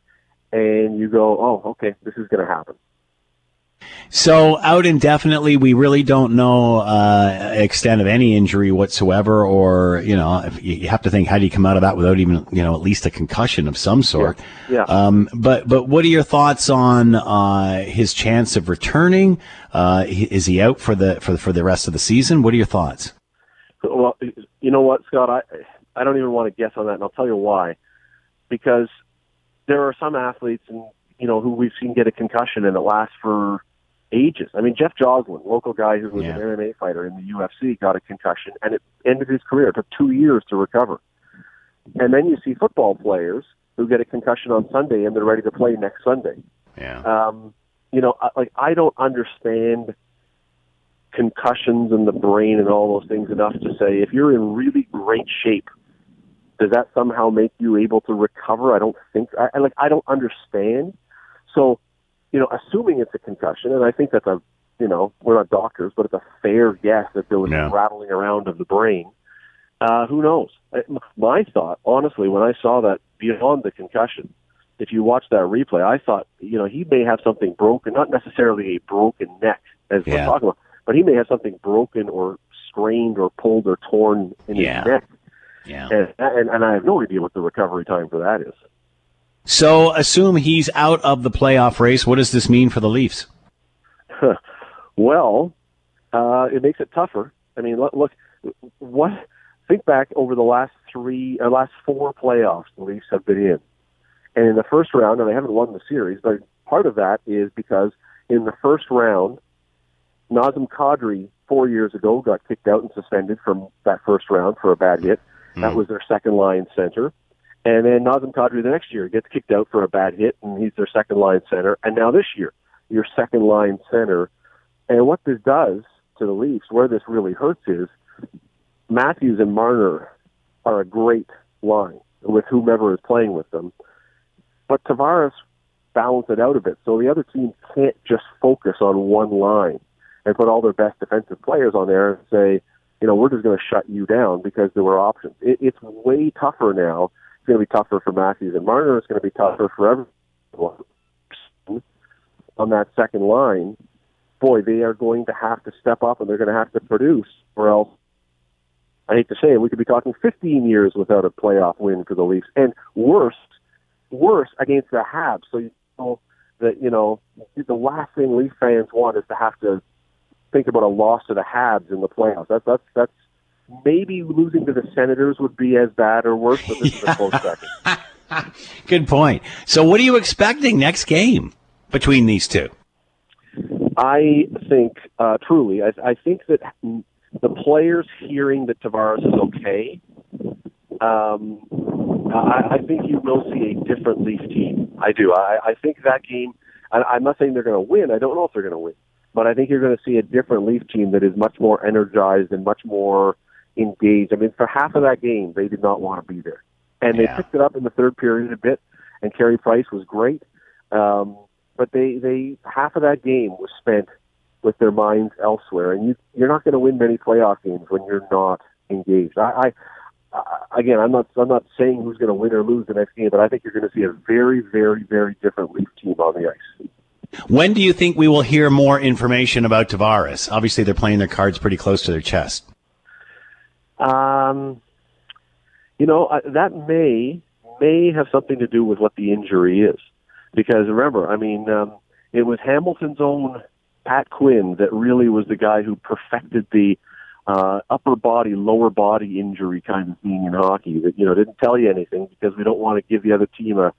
and you go, "Oh, okay, this is going to happen." So out indefinitely, we really don't know uh, extent of any injury whatsoever, or you know, if you have to think how do you come out of that without even you know at least a concussion of some sort. Yeah. Um, but but what are your thoughts on uh, his chance of returning? Uh, is he out for the for for the rest of the season? What are your thoughts? Well, you know what, Scott? I I don't even want to guess on that, and I'll tell you why. Because there are some athletes, and you know, who we've seen get a concussion and it lasts for ages. I mean, Jeff Joslin, local guy who was Yeah. an MMA fighter in the UFC, got a concussion and it ended his career. It took two years to recover. And then you see football players who get a concussion on Sunday and they're ready to play next Sunday. Yeah. Um, you know, I- like I don't understand concussions in the brain and all those things enough to say if you're in really great shape, does that somehow make you able to recover? I don't think. I, I like. I don't understand. So, you know, assuming it's a concussion, and I think that's a, you know, we're not doctors, but it's a fair guess that there was Yeah. rattling around of the brain. Uh, who knows? My thought, honestly, when I saw that beyond the concussion, if you watch that replay, I thought, you know, he may have something broken, not necessarily a broken neck, as we're talking about, but he may have something broken or strained or pulled or torn in Yeah. his neck. Yeah. And, and, and I have no idea what the recovery time for that is. So assume he's out of the playoff race. What does this mean for the Leafs? well, uh, it makes it tougher. I mean, look, look, what? Think back over the last three, or last four playoffs the Leafs have been in, and in the first round, and they haven't won the series, but part of that is because in the first round, Nazem Kadri four years ago got kicked out and suspended from that first round for a bad hit. That was their second line center. And then Nazem Kadri the next year gets kicked out for a bad hit, and he's their second line center. And now this year, your second line center. And what this does to the Leafs, where this really hurts is Matthews and Marner are a great line with whomever is playing with them. But Tavares balance it out a bit. So the other team can't just focus on one line and put all their best defensive players on there and say, you know, we're just going to shut you down because there were options. It, it's way tougher now. It's going to be tougher for Matthews and Marner. It's going to be tougher for everyone on that second line. Boy, they are going to have to step up and they're going to have to produce, or else I hate to say it, we could be talking 15 years without a playoff win for the Leafs, and worse, worse against the Habs. So you know that you know the last thing Leaf fans want is to have to think about a loss to the Habs in the playoffs. That's that's that's maybe losing to the Senators would be as bad or worse, but this is a close second. Good point. So what are you expecting next game between these two? I think uh, truly, I, I think that the players hearing that Tavares is okay, um, I, I think you will see a different Leaf team. I do. I, I think that game. I, I'm not saying they're going to win. I don't know if they're going to win, but I think you're going to see a different Leaf team that is much more energized and much more engaged. I mean, for half of that game, they did not want to be there, and they Yeah. picked it up in the third period a bit. And Carey Price was great, um, but they they half of that game was spent with their minds elsewhere, and you you're not going to win many playoff games when you're not engaged. I, I, I again, I'm not I'm not saying who's going to win or lose the next game, but I think you're going to see a very very very different Leaf team on the ice. When do you think we will hear more information about Tavares? Obviously, they're playing their cards pretty close to their chest. Um, you know uh, that may may have something to do with what the injury is, because remember, I mean, um, it was Hamilton's own Pat Quinn that really was the guy who perfected the uh, upper body, lower body injury kind of thing in hockey. That you know didn't tell you anything because we don't want to give the other team a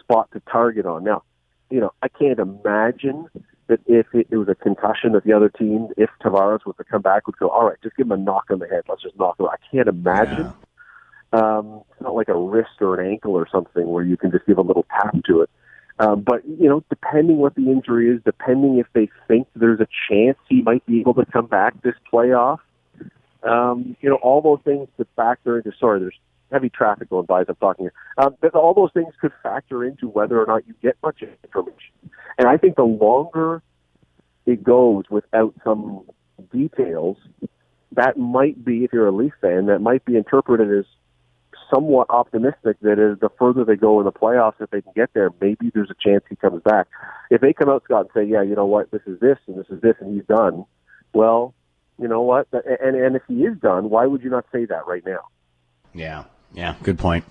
spot to target on. Now, you know, I can't imagine that if it, it was a concussion that the other team, if Tavares was to come back, would go, all right, just give him a knock on the head. Let's just knock him. I can't imagine. Um, it's not like a wrist or an ankle or something where you can just give a little tap to it. Um, but you know, depending what the injury is, depending if they think there's a chance he might be able to come back this playoff, um, you know, all those things could factor into. Sorry, there's heavy traffic going by as I'm talking here. Um, but all those things could factor into whether or not you get much information. And I think the longer it goes without some details, that might be, if you're a Leaf fan, that might be interpreted as somewhat optimistic that is the further they go in the playoffs, if they can get there, maybe there's a chance he comes back. If they come out, Scott, and say, yeah, you know what, this is this and this is this, and he's done, well, you know what, and and if he is done, why would you not say that right now? Yeah. Yeah, good point.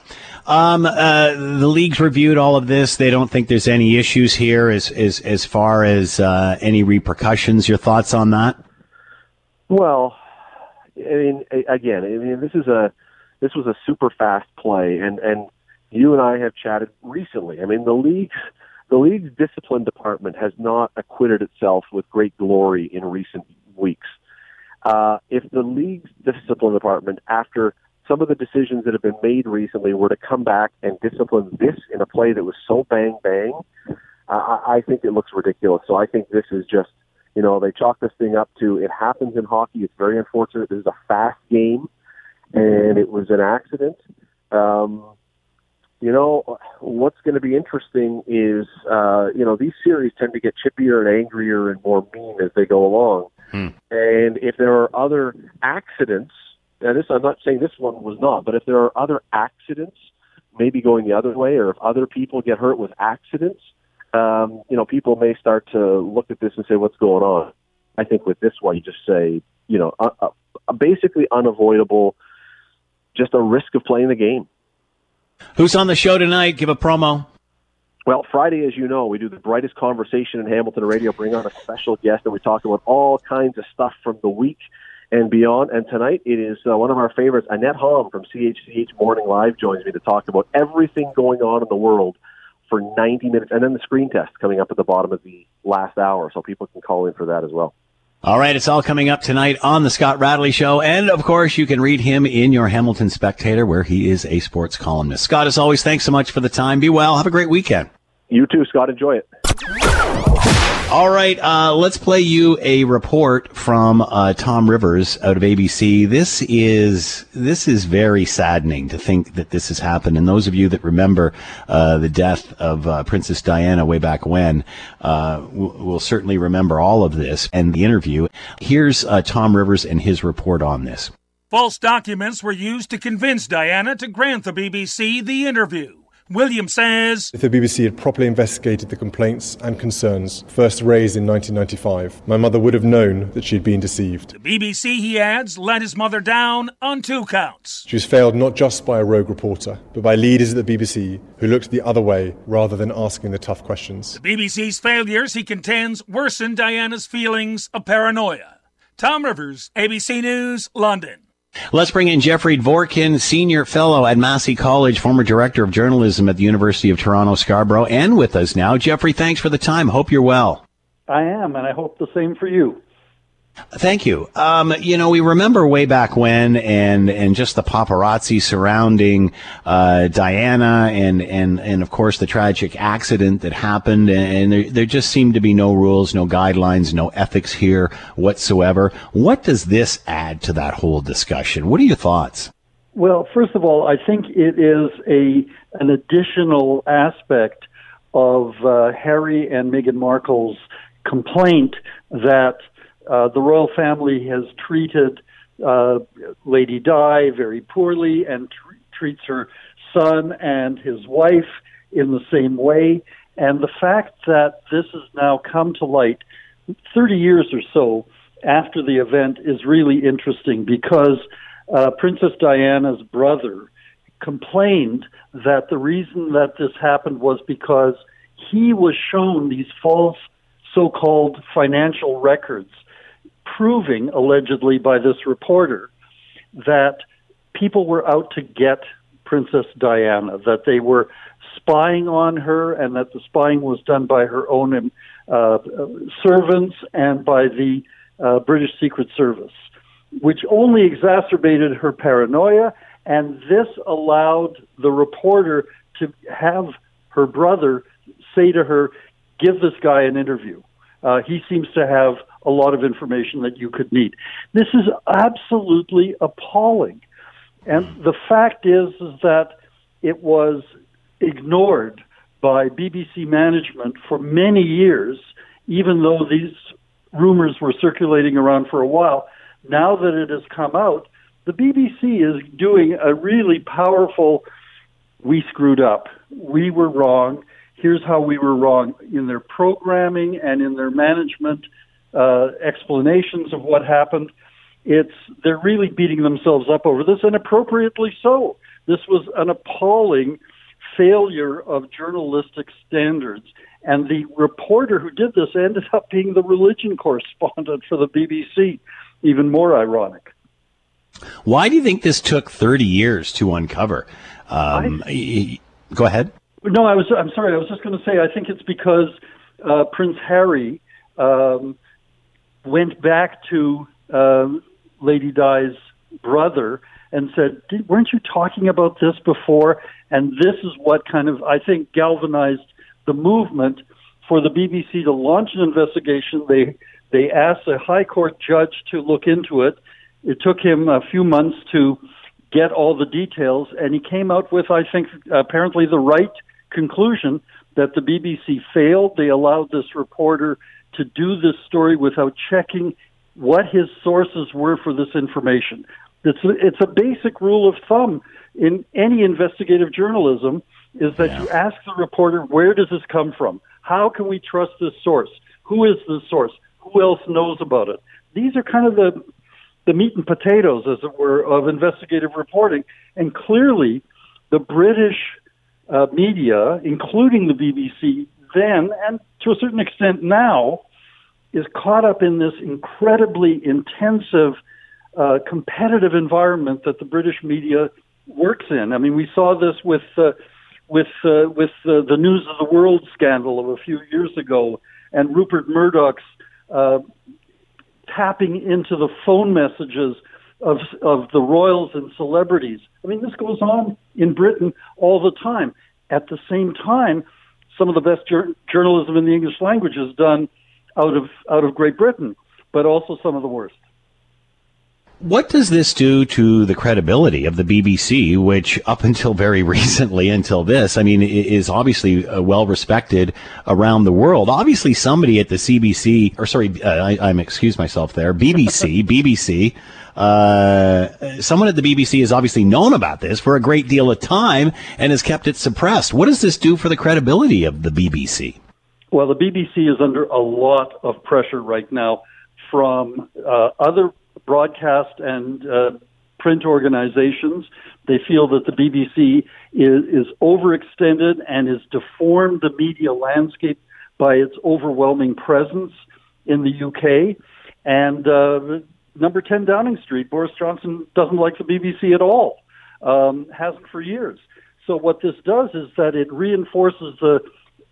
Um, uh, the league's reviewed all of this. They don't think there's any issues here as as as far as uh, any repercussions. Your thoughts on that? Well, I mean, again, I mean, this is a this was a super fast play, and and you and I have chatted recently. I mean, the league's the league's discipline department has not acquitted itself with great glory in recent weeks. Uh, if the league's discipline department, after some of the decisions that have been made recently were to come back and discipline this in a play that was so bang bang, uh, I think it looks ridiculous. So I think this is just, you know, they chalk this thing up to it happens in hockey. It's very unfortunate. This is a fast game, and it was an accident. Um, you know, what's going to be interesting is, uh, you know, these series tend to get chippier and angrier and more mean as they go along. Hmm. And if there are other accidents now, this I'm not saying this one was not, but if there are other accidents, maybe going the other way, or if other people get hurt with accidents, um, you know, people may start to look at this and say, "What's going on?" I think with this one, you just say, you know, uh, uh, basically unavoidable, just a risk of playing the game. Who's on the show tonight? Give a promo. Well, Friday, as you know, we do the brightest conversation in Hamilton radio, bring on a special guest, and we talk about all kinds of stuff from the week and beyond. And tonight it is uh, one of our favorites, Annette Hamm from CHCH Morning Live joins me to talk about everything going on in the world for 90 minutes, and then the screen test coming up at the bottom of the last hour, so people can call in for that as well. All right, it's all coming up tonight on the Scott Radley Show, and of course, you can read him in your Hamilton Spectator, where he is a sports columnist. Scott, as always, thanks so much for the time. Be well. Have a great weekend. You too, Scott. Enjoy it. All right, uh, let's play you a report from uh, Tom Rivers out of ABC. This is this is very saddening to think that this has happened. And those of you that remember uh, the death of uh, Princess Diana way back when uh, will certainly remember all of this and the interview. Here's uh, Tom Rivers and his report on this. False documents were used to convince Diana to grant the BBC the interview. William says If the BBC had properly investigated the complaints and concerns first raised in 1995, my mother would have known that she had been deceived. The BBC, he adds, let his mother down on two counts. She was failed not just by a rogue reporter, but by leaders at the BBC who looked the other way rather than asking the tough questions. The BBC's failures, he contends, worsened Diana's feelings of paranoia. Tom Rivers, ABC News, London. Let's bring in Jeffrey Dvorkin, Senior Fellow at Massey College, former Director of Journalism at the University of Toronto Scarborough, and with us now. Jeffrey, thanks for the time. Hope you're well. I am, and I hope the same for you. Thank you. Um, you know, we remember way back when, and and just the paparazzi surrounding uh, Diana, and and and of course the tragic accident that happened, and there, there just seemed to be no rules, no guidelines, no ethics here whatsoever. What does this add to that whole discussion? What are your thoughts? Well, first of all, I think it is a an additional aspect of uh, Harry and Meghan Markle's complaint that uh, the royal family has treated uh, Lady Di very poorly and tr- treats her son and his wife in the same way. And the fact that this has now come to light 30 years or so after the event is really interesting because uh, Princess Diana's brother complained that the reason that this happened was because he was shown these false so called financial records proving, allegedly by this reporter, that people were out to get Princess Diana, that they were spying on her, and that the spying was done by her own uh, servants and by the uh, British Secret Service, which only exacerbated her paranoia. And this allowed the reporter to have her brother say to her, Give this guy an interview. Uh, he seems to have a lot of information that you could need. This is absolutely appalling. And the fact is, is that it was ignored by BBC management for many years, even though these rumors were circulating around for a while. Now that it has come out, the BBC is doing a really powerful. We screwed up. We were wrong. Here's how we were wrong in their programming and in their management uh, explanations of what happened. It's they're really beating themselves up over this, and appropriately so. This was an appalling failure of journalistic standards. And the reporter who did this ended up being the religion correspondent for the BBC. Even more ironic. Why do you think this took 30 years to uncover? Um, I, go ahead. No, I was. I'm sorry. I was just going to say. I think it's because uh, Prince Harry um, went back to uh, Lady Di's brother and said, "Weren't you talking about this before?" And this is what kind of I think galvanized the movement for the BBC to launch an investigation. They they asked a high court judge to look into it. It took him a few months to get all the details, and he came out with, I think, apparently the right conclusion that the BBC failed. They allowed this reporter to do this story without checking what his sources were for this information. It's a, it's a basic rule of thumb in any investigative journalism is that yeah. you ask the reporter, where does this come from? How can we trust this source? Who is the source? Who else knows about it? These are kind of the the meat and potatoes, as it were, of investigative reporting. And clearly, the British uh, media, including the BBC, then and to a certain extent now, is caught up in this incredibly intensive uh, competitive environment that the British media works in. I mean, we saw this with uh, with uh, with uh, the News of the World scandal of a few years ago, and Rupert Murdoch's uh, tapping into the phone messages of of the royals and celebrities. I mean, this goes on in Britain all the time. At the same time, some of the best jur- journalism in the English language is done out of out of Great Britain, but also some of the worst. What does this do to the credibility of the BBC, which up until very recently, until this, I mean, is obviously uh, well respected around the world? Obviously, somebody at the CBC, or sorry, uh, I, am excuse myself there, BBC, BBC, uh, someone at the BBC has obviously known about this for a great deal of time and has kept it suppressed. What does this do for the credibility of the BBC? Well, the BBC is under a lot of pressure right now from uh, other broadcast and uh, print organizations. They feel that the BBC is, is overextended and has deformed the media landscape by its overwhelming presence in the UK. And uh, number 10 Downing Street, Boris Johnson doesn't like the BBC at all, um, hasn't for years. So what this does is that it reinforces the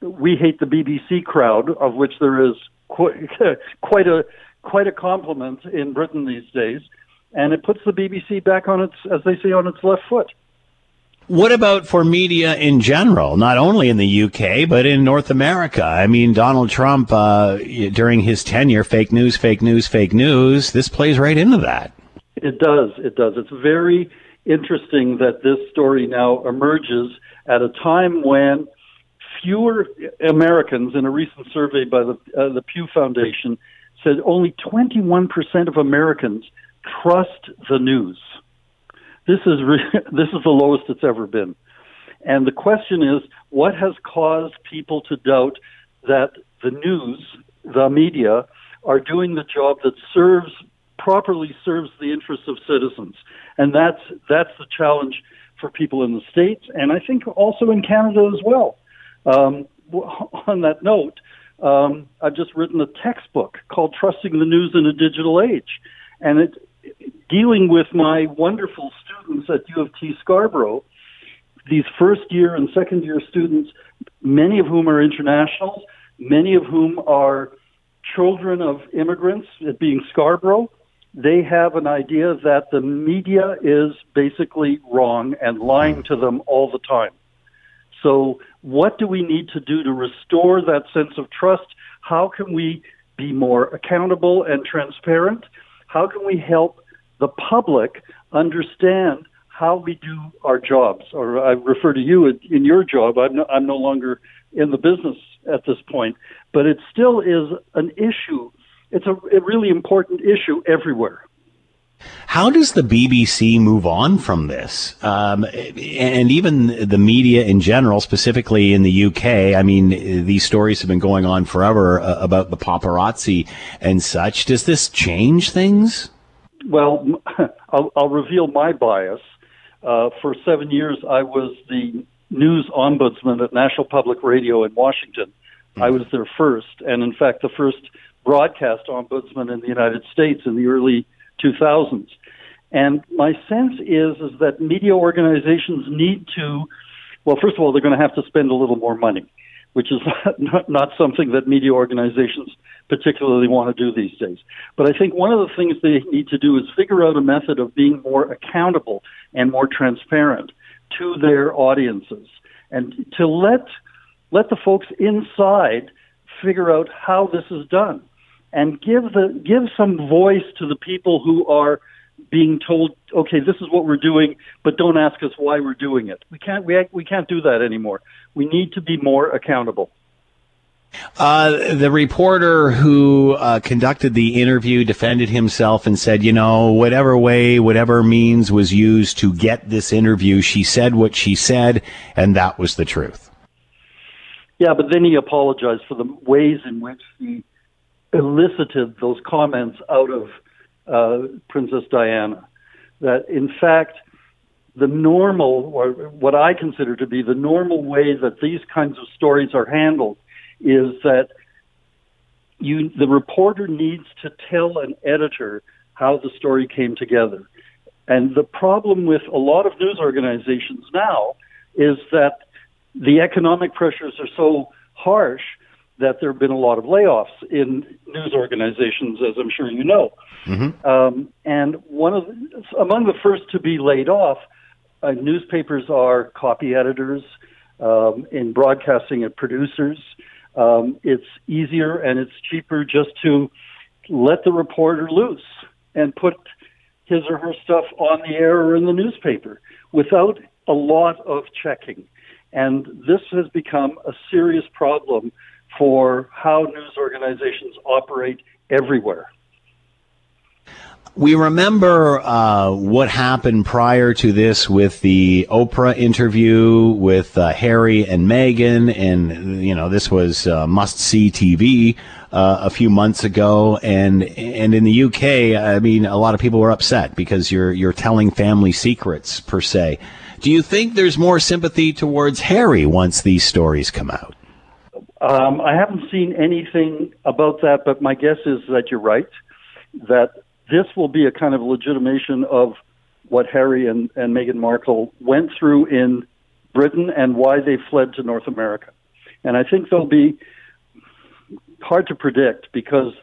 we hate the BBC crowd, of which there is quite, quite a quite a compliment in Britain these days, and it puts the BBC back on its, as they say, on its left foot. What about for media in general, not only in the UK, but in North America? I mean, Donald Trump, uh, during his tenure, fake news, fake news, fake news, this plays right into that. It does. It does. It's very interesting that this story now emerges at a time when fewer Americans, in a recent survey by the, uh, the Pew Foundation, said only 21% of Americans trust the news. This is re- this is the lowest it's ever been. And the question is, what has caused people to doubt that the news, the media, are doing the job that serves properly serves the interests of citizens? And that's that's the challenge for people in the states, and I think also in Canada as well. Um, on that note, um, I've just written a textbook called Trusting the News in a Digital Age. And it, dealing with my wonderful students at U of T Scarborough, these first year and second year students, many of whom are internationals, many of whom are children of immigrants, it being Scarborough, they have an idea that the media is basically wrong and lying to them all the time. So, what do we need to do to restore that sense of trust? How can we be more accountable and transparent? How can we help the public understand how we do our jobs? Or I refer to you in your job. I'm no, I'm no longer in the business at this point, but it still is an issue. It's a, a really important issue everywhere. How does the BBC move on from this? Um, and even the media in general, specifically in the UK, I mean, these stories have been going on forever uh, about the paparazzi and such. Does this change things? Well, I'll, I'll reveal my bias. Uh, for seven years, I was the news ombudsman at National Public Radio in Washington. Mm-hmm. I was their first, and in fact, the first broadcast ombudsman in the United States in the early 2000s. And my sense is is that media organizations need to, well, first of all, they're going to have to spend a little more money, which is not, not something that media organizations particularly want to do these days. But I think one of the things they need to do is figure out a method of being more accountable and more transparent to their audiences, and to let let the folks inside figure out how this is done and give the give some voice to the people who are being told, okay, this is what we're doing, but don't ask us why we're doing it. We can't we we can't do that anymore. We need to be more accountable. Uh, the reporter who uh, conducted the interview defended himself and said, you know, whatever way, whatever means was used to get this interview, she said what she said, and that was the truth. Yeah, but then he apologized for the ways in which he elicited those comments out of uh, Princess Diana. That in fact, the normal, or what I consider to be the normal way that these kinds of stories are handled, is that you, the reporter needs to tell an editor how the story came together. And the problem with a lot of news organizations now is that the economic pressures are so harsh that there have been a lot of layoffs in news organizations, as I'm sure you know. Mm-hmm. Um, and one of the, among the first to be laid off, uh, newspapers are copy editors, um, in broadcasting and producers. Um, it's easier and it's cheaper just to let the reporter loose and put his or her stuff on the air or in the newspaper without a lot of checking. And this has become a serious problem for how news organizations operate everywhere. We remember uh, what happened prior to this with the Oprah interview with uh, Harry and Meghan, and you know this was uh, must see TV uh, a few months ago, and and in the UK, I mean, a lot of people were upset because you're you're telling family secrets per se. Do you think there's more sympathy towards Harry once these stories come out? Um, I haven't seen anything about that, but my guess is that you're right. That this will be a kind of legitimation of what Harry and, and Meghan Markle went through in Britain and why they fled to North America. And I think they'll be hard to predict because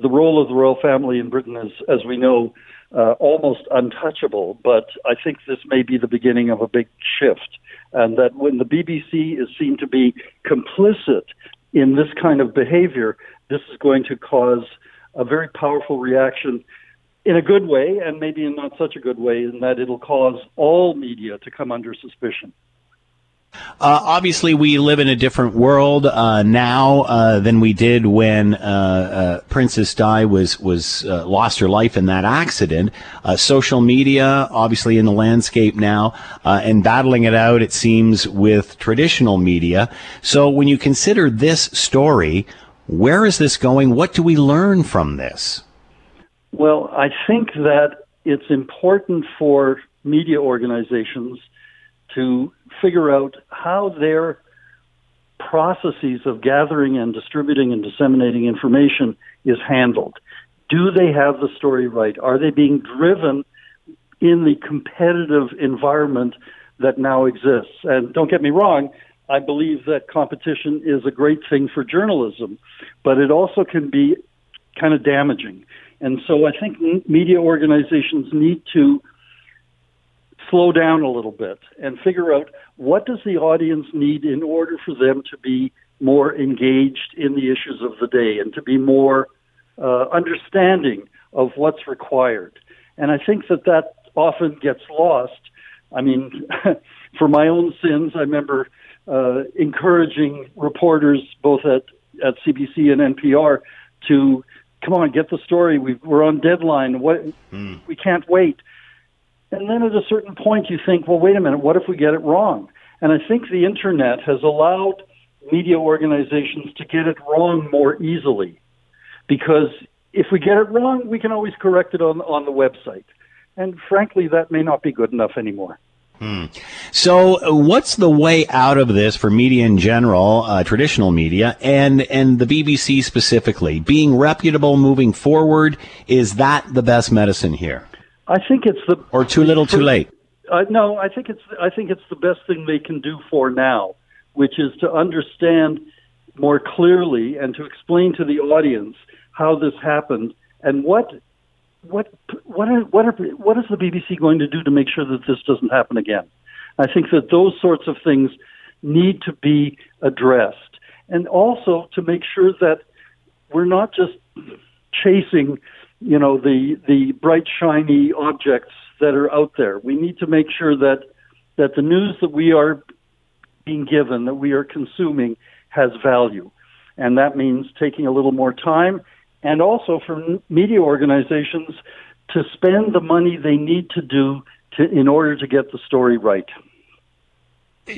the role of the royal family in Britain is, as we know, uh, almost untouchable. But I think this may be the beginning of a big shift and that when the BBC is seen to be complicit in this kind of behavior, this is going to cause a very powerful reaction in a good way, and maybe in not such a good way, in that it'll cause all media to come under suspicion. Uh, obviously, we live in a different world uh, now uh, than we did when uh, uh, Princess Di was was uh, lost her life in that accident. social media, obviously, in the landscape now, and battling it out, it seems, with traditional media. So, when you consider this story, where is this going? What do we learn from this? Well, I think that it's important for media organizations to figure out how their processes of gathering and distributing and disseminating information is handled. Do they have the story right? Are they being driven in the competitive environment that now exists? And don't get me wrong, I believe that competition is a great thing for journalism, but it also can be kind of damaging. And so I think media organizations need to slow down a little bit and figure out what does the audience need in order for them to be more engaged in the issues of the day and to be more uh, understanding of what's required. And I think that that often gets lost. I mean, for my own sins, I remember uh, encouraging reporters both at, at CBC and NPR to come on, get the story. We, we're on deadline. What we can't wait. And then at a certain point, you think, well, wait a minute. What if we get it wrong? And I think the internet has allowed media organizations to get it wrong more easily, because if we get it wrong, we can always correct it on on the website. And frankly, that may not be good enough anymore. Hmm. So, uh, what's the way out of this for media in general, uh, traditional media, and and the BBC specifically? Being reputable, moving forward, is that the best medicine here, I think it's the or too little, too late? Uh, no, I think it's I think it's the best thing they can do for now, which is to understand more clearly and to explain to the audience how this happened and what what what are, what are, what is the BBC going to do to make sure that this doesn't happen again? I think that those sorts of things need to be addressed, and also to make sure that we're not just chasing, you know, the the bright shiny objects that are out there. We need to make sure that that the news that we are being given, that we are consuming, has value, and that means taking a little more time, and also for media organizations to spend the money they need to do to, in order to get the story right.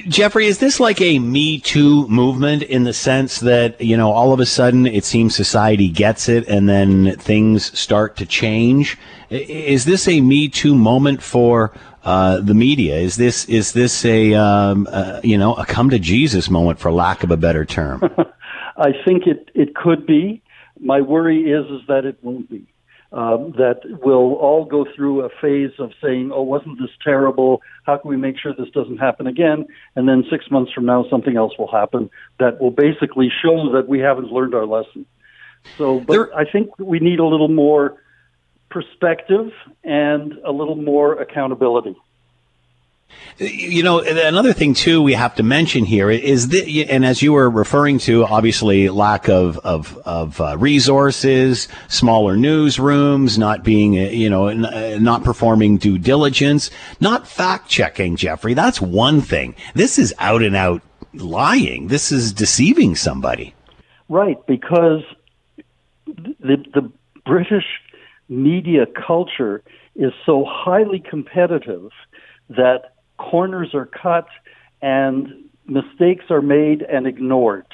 Jeffrey, is this like a Me Too movement in the sense that, you know, all of a sudden it seems society gets it and then things start to change? Is this a Me Too moment for uh, the media? Is this is this a um, uh, you know a come to Jesus moment for lack of a better term? I think it, it could be. My worry is is that it won't be. Um, that we'll all go through a phase of saying, "Oh, wasn't this terrible? How can we make sure this doesn't happen again?" And then six months from now, something else will happen that will basically show that we haven't learned our lesson. So, but I think we need a little more perspective and a little more accountability. You know, another thing too we have to mention here is that, and as you were referring to, obviously lack of of, of uh, resources, smaller newsrooms, not being, uh, you know, uh, not performing due diligence, not fact checking. Jeffrey, that's one thing. This is out and out lying. This is deceiving somebody. Right, because the the British media culture is so highly competitive that corners are cut and mistakes are made and ignored.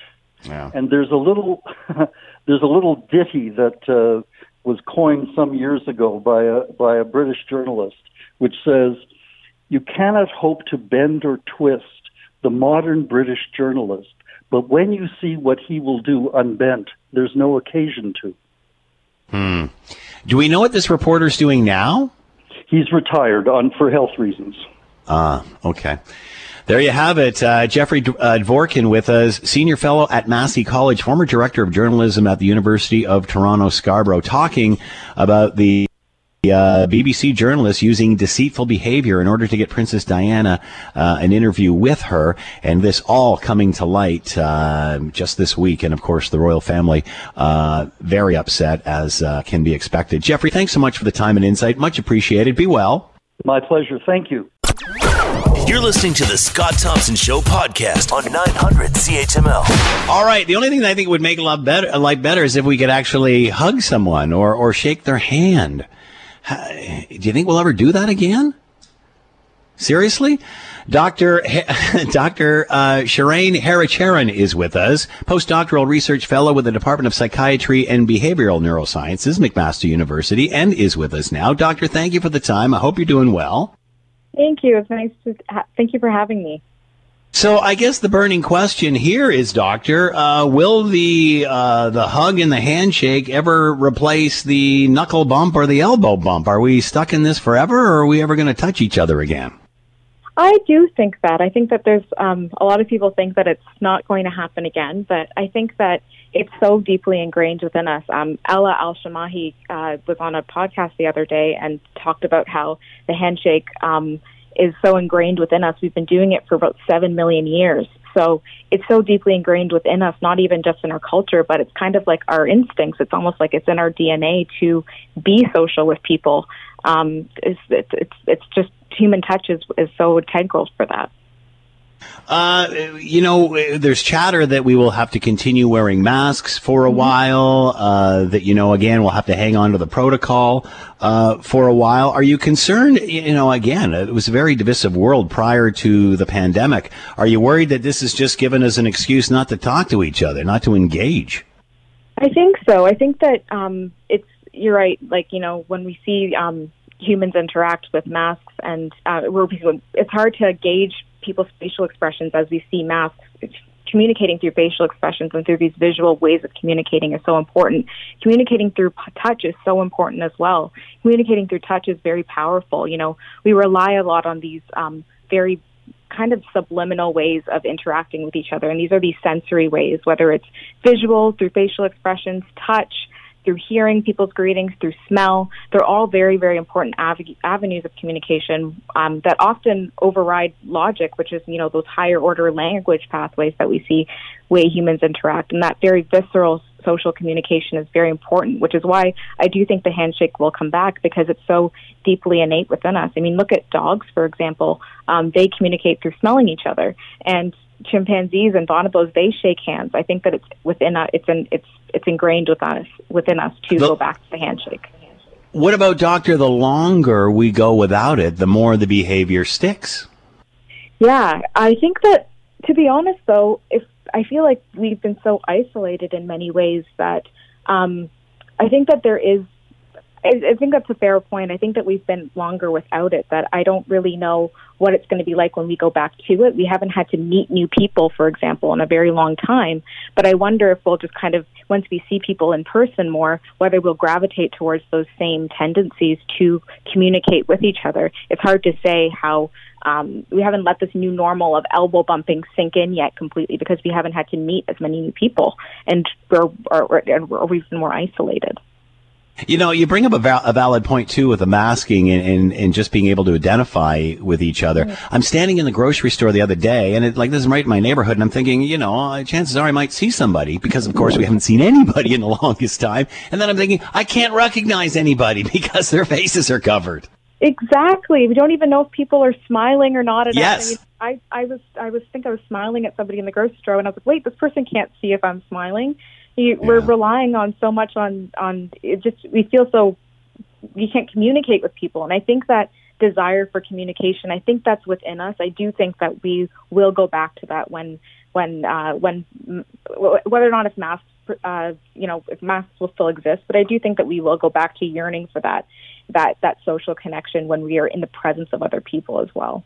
Yeah. And there's a little there's a little ditty that uh, was coined some years ago by a by a British journalist, which says, "You cannot hope to bend or twist the modern British journalist, but when you see what he will do unbent, there's no occasion to." Hmm. Do we know what this reporter's doing now? He's retired on for health reasons. Ah, okay. There you have it. Uh, Jeffrey uh, Dvorkin with us, senior fellow at Massey College, former director of journalism at the University of Toronto Scarborough, talking about the uh, BBC journalist using deceitful behavior in order to get Princess Diana uh, an interview with her, and this all coming to light uh, just this week. And of course, the royal family uh, very upset as uh, can be expected. Jeffrey, thanks so much for the time and insight. Much appreciated. Be well. My pleasure. Thank you. You're listening to the Scott Thompson Show podcast on 900 CHML. All right. The only thing that I think would make a lot better, a lot better, is if we could actually hug someone or or shake their hand. Do you think we'll ever do that again? Seriously? Dr. He- Dr. Uh, Shireen Haricharan is with us, postdoctoral research fellow with the Department of Psychiatry and Behavioral Neurosciences, McMaster University, and is with us now. Doctor, thank you for the time. I hope you're doing well. Thank you. It's nice to ha- thank you for having me. So I guess the burning question here is, Doctor, uh, will the uh, the hug and the handshake ever replace the knuckle bump or the elbow bump? Are we stuck in this forever, or are we ever going to touch each other again? I do think that. I think that there's um, a lot of people think that it's not going to happen again, but I think that it's so deeply ingrained within us. Um, Ella Al Shamahi uh, was on a podcast the other day and talked about how the handshake um, is so ingrained within us. We've been doing it for about seven million years. So it's so deeply ingrained within us, not even just in our culture, but it's kind of like our instincts. It's almost like it's in our DNA to be social with people. Um, it's, it's, it's, it's just human touch is, is so integral for that. Uh, you know, there's chatter that we will have to continue wearing masks for a while. Uh, that you know, again, we'll have to hang on to the protocol uh, for a while. Are you concerned? You know, again, it was a very divisive world prior to the pandemic. Are you worried that this is just given as an excuse not to talk to each other, not to engage? I think so. I think that um, it's you're right. Like you know, when we see um, humans interact with masks, and uh, it's hard to gauge people's facial expressions as we see masks. Communicating through facial expressions and through these visual ways of communicating is so important. Communicating through touch is so important as well. Communicating through touch is very powerful. You know, we rely a lot on these um, very kind of subliminal ways of interacting with each other. And these are these sensory ways, whether it's visual, through facial expressions, touch, through hearing people's greetings, through smell. They're all very, very important av- avenues of communication um, that often override logic, which is, you know, those higher order language pathways that we see way humans interact. And that very visceral social communication is very important, which is why I do think the handshake will come back because it's so deeply innate within us. I mean, look at dogs, for example. Um, they communicate through smelling each other. And chimpanzees and bonobos they shake hands. I think that it's within us. It's in, it's it's ingrained with us within us to the, go back to the handshake. What about doctor? The longer we go without it, the more the behavior sticks. Yeah, I think that to be honest, though, if I feel like we've been so isolated in many ways that um, I think that there is I, I think that's a fair point. I think that we've been longer without it, that I don't really know what it's going to be like when we go back to it. We haven't had to meet new people, for example, in a very long time. But I wonder if we'll just kind of, once we see people in person more, whether we'll gravitate towards those same tendencies to communicate with each other. It's hard to say how um, we haven't let this new normal of elbow bumping sink in yet completely because we haven't had to meet as many new people and we're, or, or, or we've been more isolated. You know, you bring up a, val- a valid point too with the masking and, and, and, just being able to identify with each other. Mm-hmm. I'm standing in the grocery store the other day, and it like this is right in my neighborhood, and I'm thinking, you know, uh, chances are I might see somebody because, of course, we haven't seen anybody in the longest time. And then I'm thinking, I can't recognize anybody because their faces are covered. Exactly. We don't even know if people are smiling or not. At yes. Us. I, mean, I, I was I was think I was smiling at somebody in the grocery store, and I was like, wait, this person can't see if I'm smiling yeah. we're relying on so much on on it just we feel so we can't communicate with people. And i think that desire for communication i think that's within us. I do think that we will go back to that when when uh when whether or not if masks uh you know if masks will still exist but i do think that we will go back to yearning for that that that social connection when we are in the presence of other people as well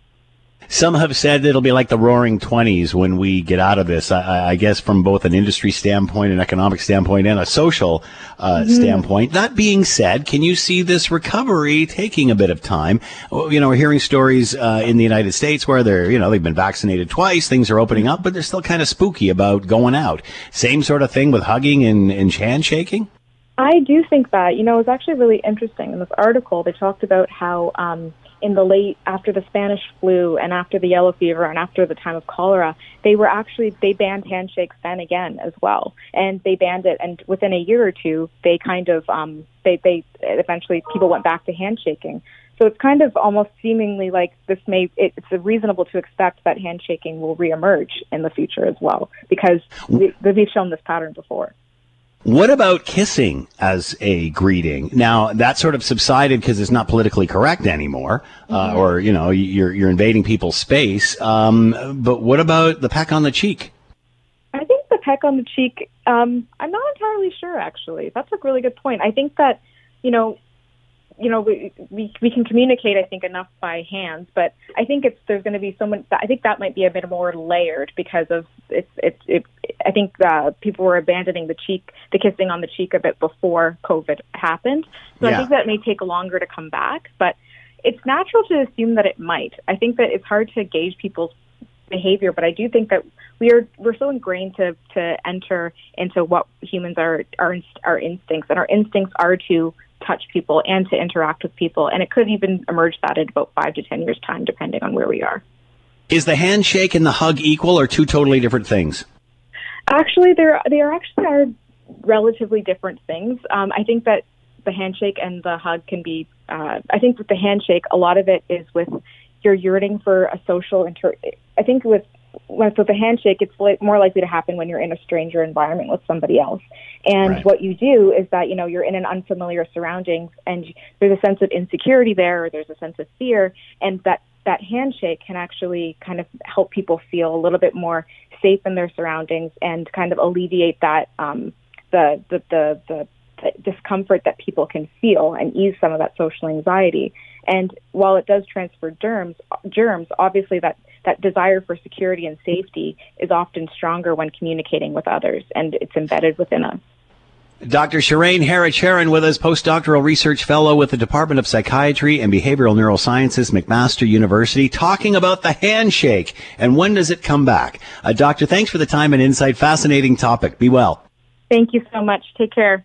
some have said it'll be like the roaring 20s when we get out of this. I, I guess from both an industry standpoint, an economic standpoint, and a social uh, mm-hmm. standpoint. That being said, can you see this recovery taking a bit of time? You know, we're hearing stories uh, in the United States where they're, you know, they've been vaccinated twice, things are opening up, but they're still kind of spooky about going out. Same sort of thing with hugging and, and handshaking? I do think that. You know, it was actually really interesting. In this article, they talked about how. Um, in the late after the Spanish flu and after the yellow fever and after the time of cholera, they were actually they banned handshakes then again as well, and they banned it. And within a year or two, they kind of um, they they eventually people went back to handshaking. So it's kind of almost seemingly like this may it's reasonable to expect that handshaking will reemerge in the future as well because we, we've shown this pattern before. What about kissing as a greeting? Now that sort of subsided because it's not politically correct anymore, uh, mm-hmm. or you know you're you're invading people's space. Um, but what about the peck on the cheek? I think the peck on the cheek. Um, I'm not entirely sure. Actually, that's a really good point. I think that you know you know, we, we we can communicate, I think, enough by hands, but I think it's there's going to be someone. I think that might be a bit more layered because of it's it's it, I think uh, people were abandoning the cheek, the kissing on the cheek a bit before COVID happened. So yeah. I think that may take longer to come back, but it's natural to assume that it might. I think that it's hard to gauge people's behavior, but I do think that we are we're so ingrained to to enter into what humans are our our instincts, and our instincts are to touch people and to interact with people. And it could even emerge that in about five to 10 years' time, depending on where we are. Is the handshake and the hug equal or two totally different things? Actually, they're, they are actually are relatively different things. Um, I think that the handshake and the hug can be, uh, I think with the handshake, a lot of it is with you're yearning for a social inter. I think with with a handshake, it's li- more likely to happen when you're in a stranger environment with somebody else. And Right. what you do is that you know you're in an unfamiliar surroundings, and there's a sense of insecurity there, or there's a sense of fear, and that that handshake can actually kind of help people feel a little bit more safe in their surroundings and kind of alleviate that um, the, the the the the discomfort that people can feel and ease some of that social anxiety. And while it does transfer germs, germs, obviously that that desire for security and safety is often stronger when communicating with others, and it's embedded within us. Dr. Shireen Haricharan with us, postdoctoral research fellow with the Department of Psychiatry and Behavioral Neurosciences, McMaster University, talking about the handshake and when does it come back. Uh, doctor, thanks for the time and insight. Fascinating topic. Be well. Thank you so much. Take care.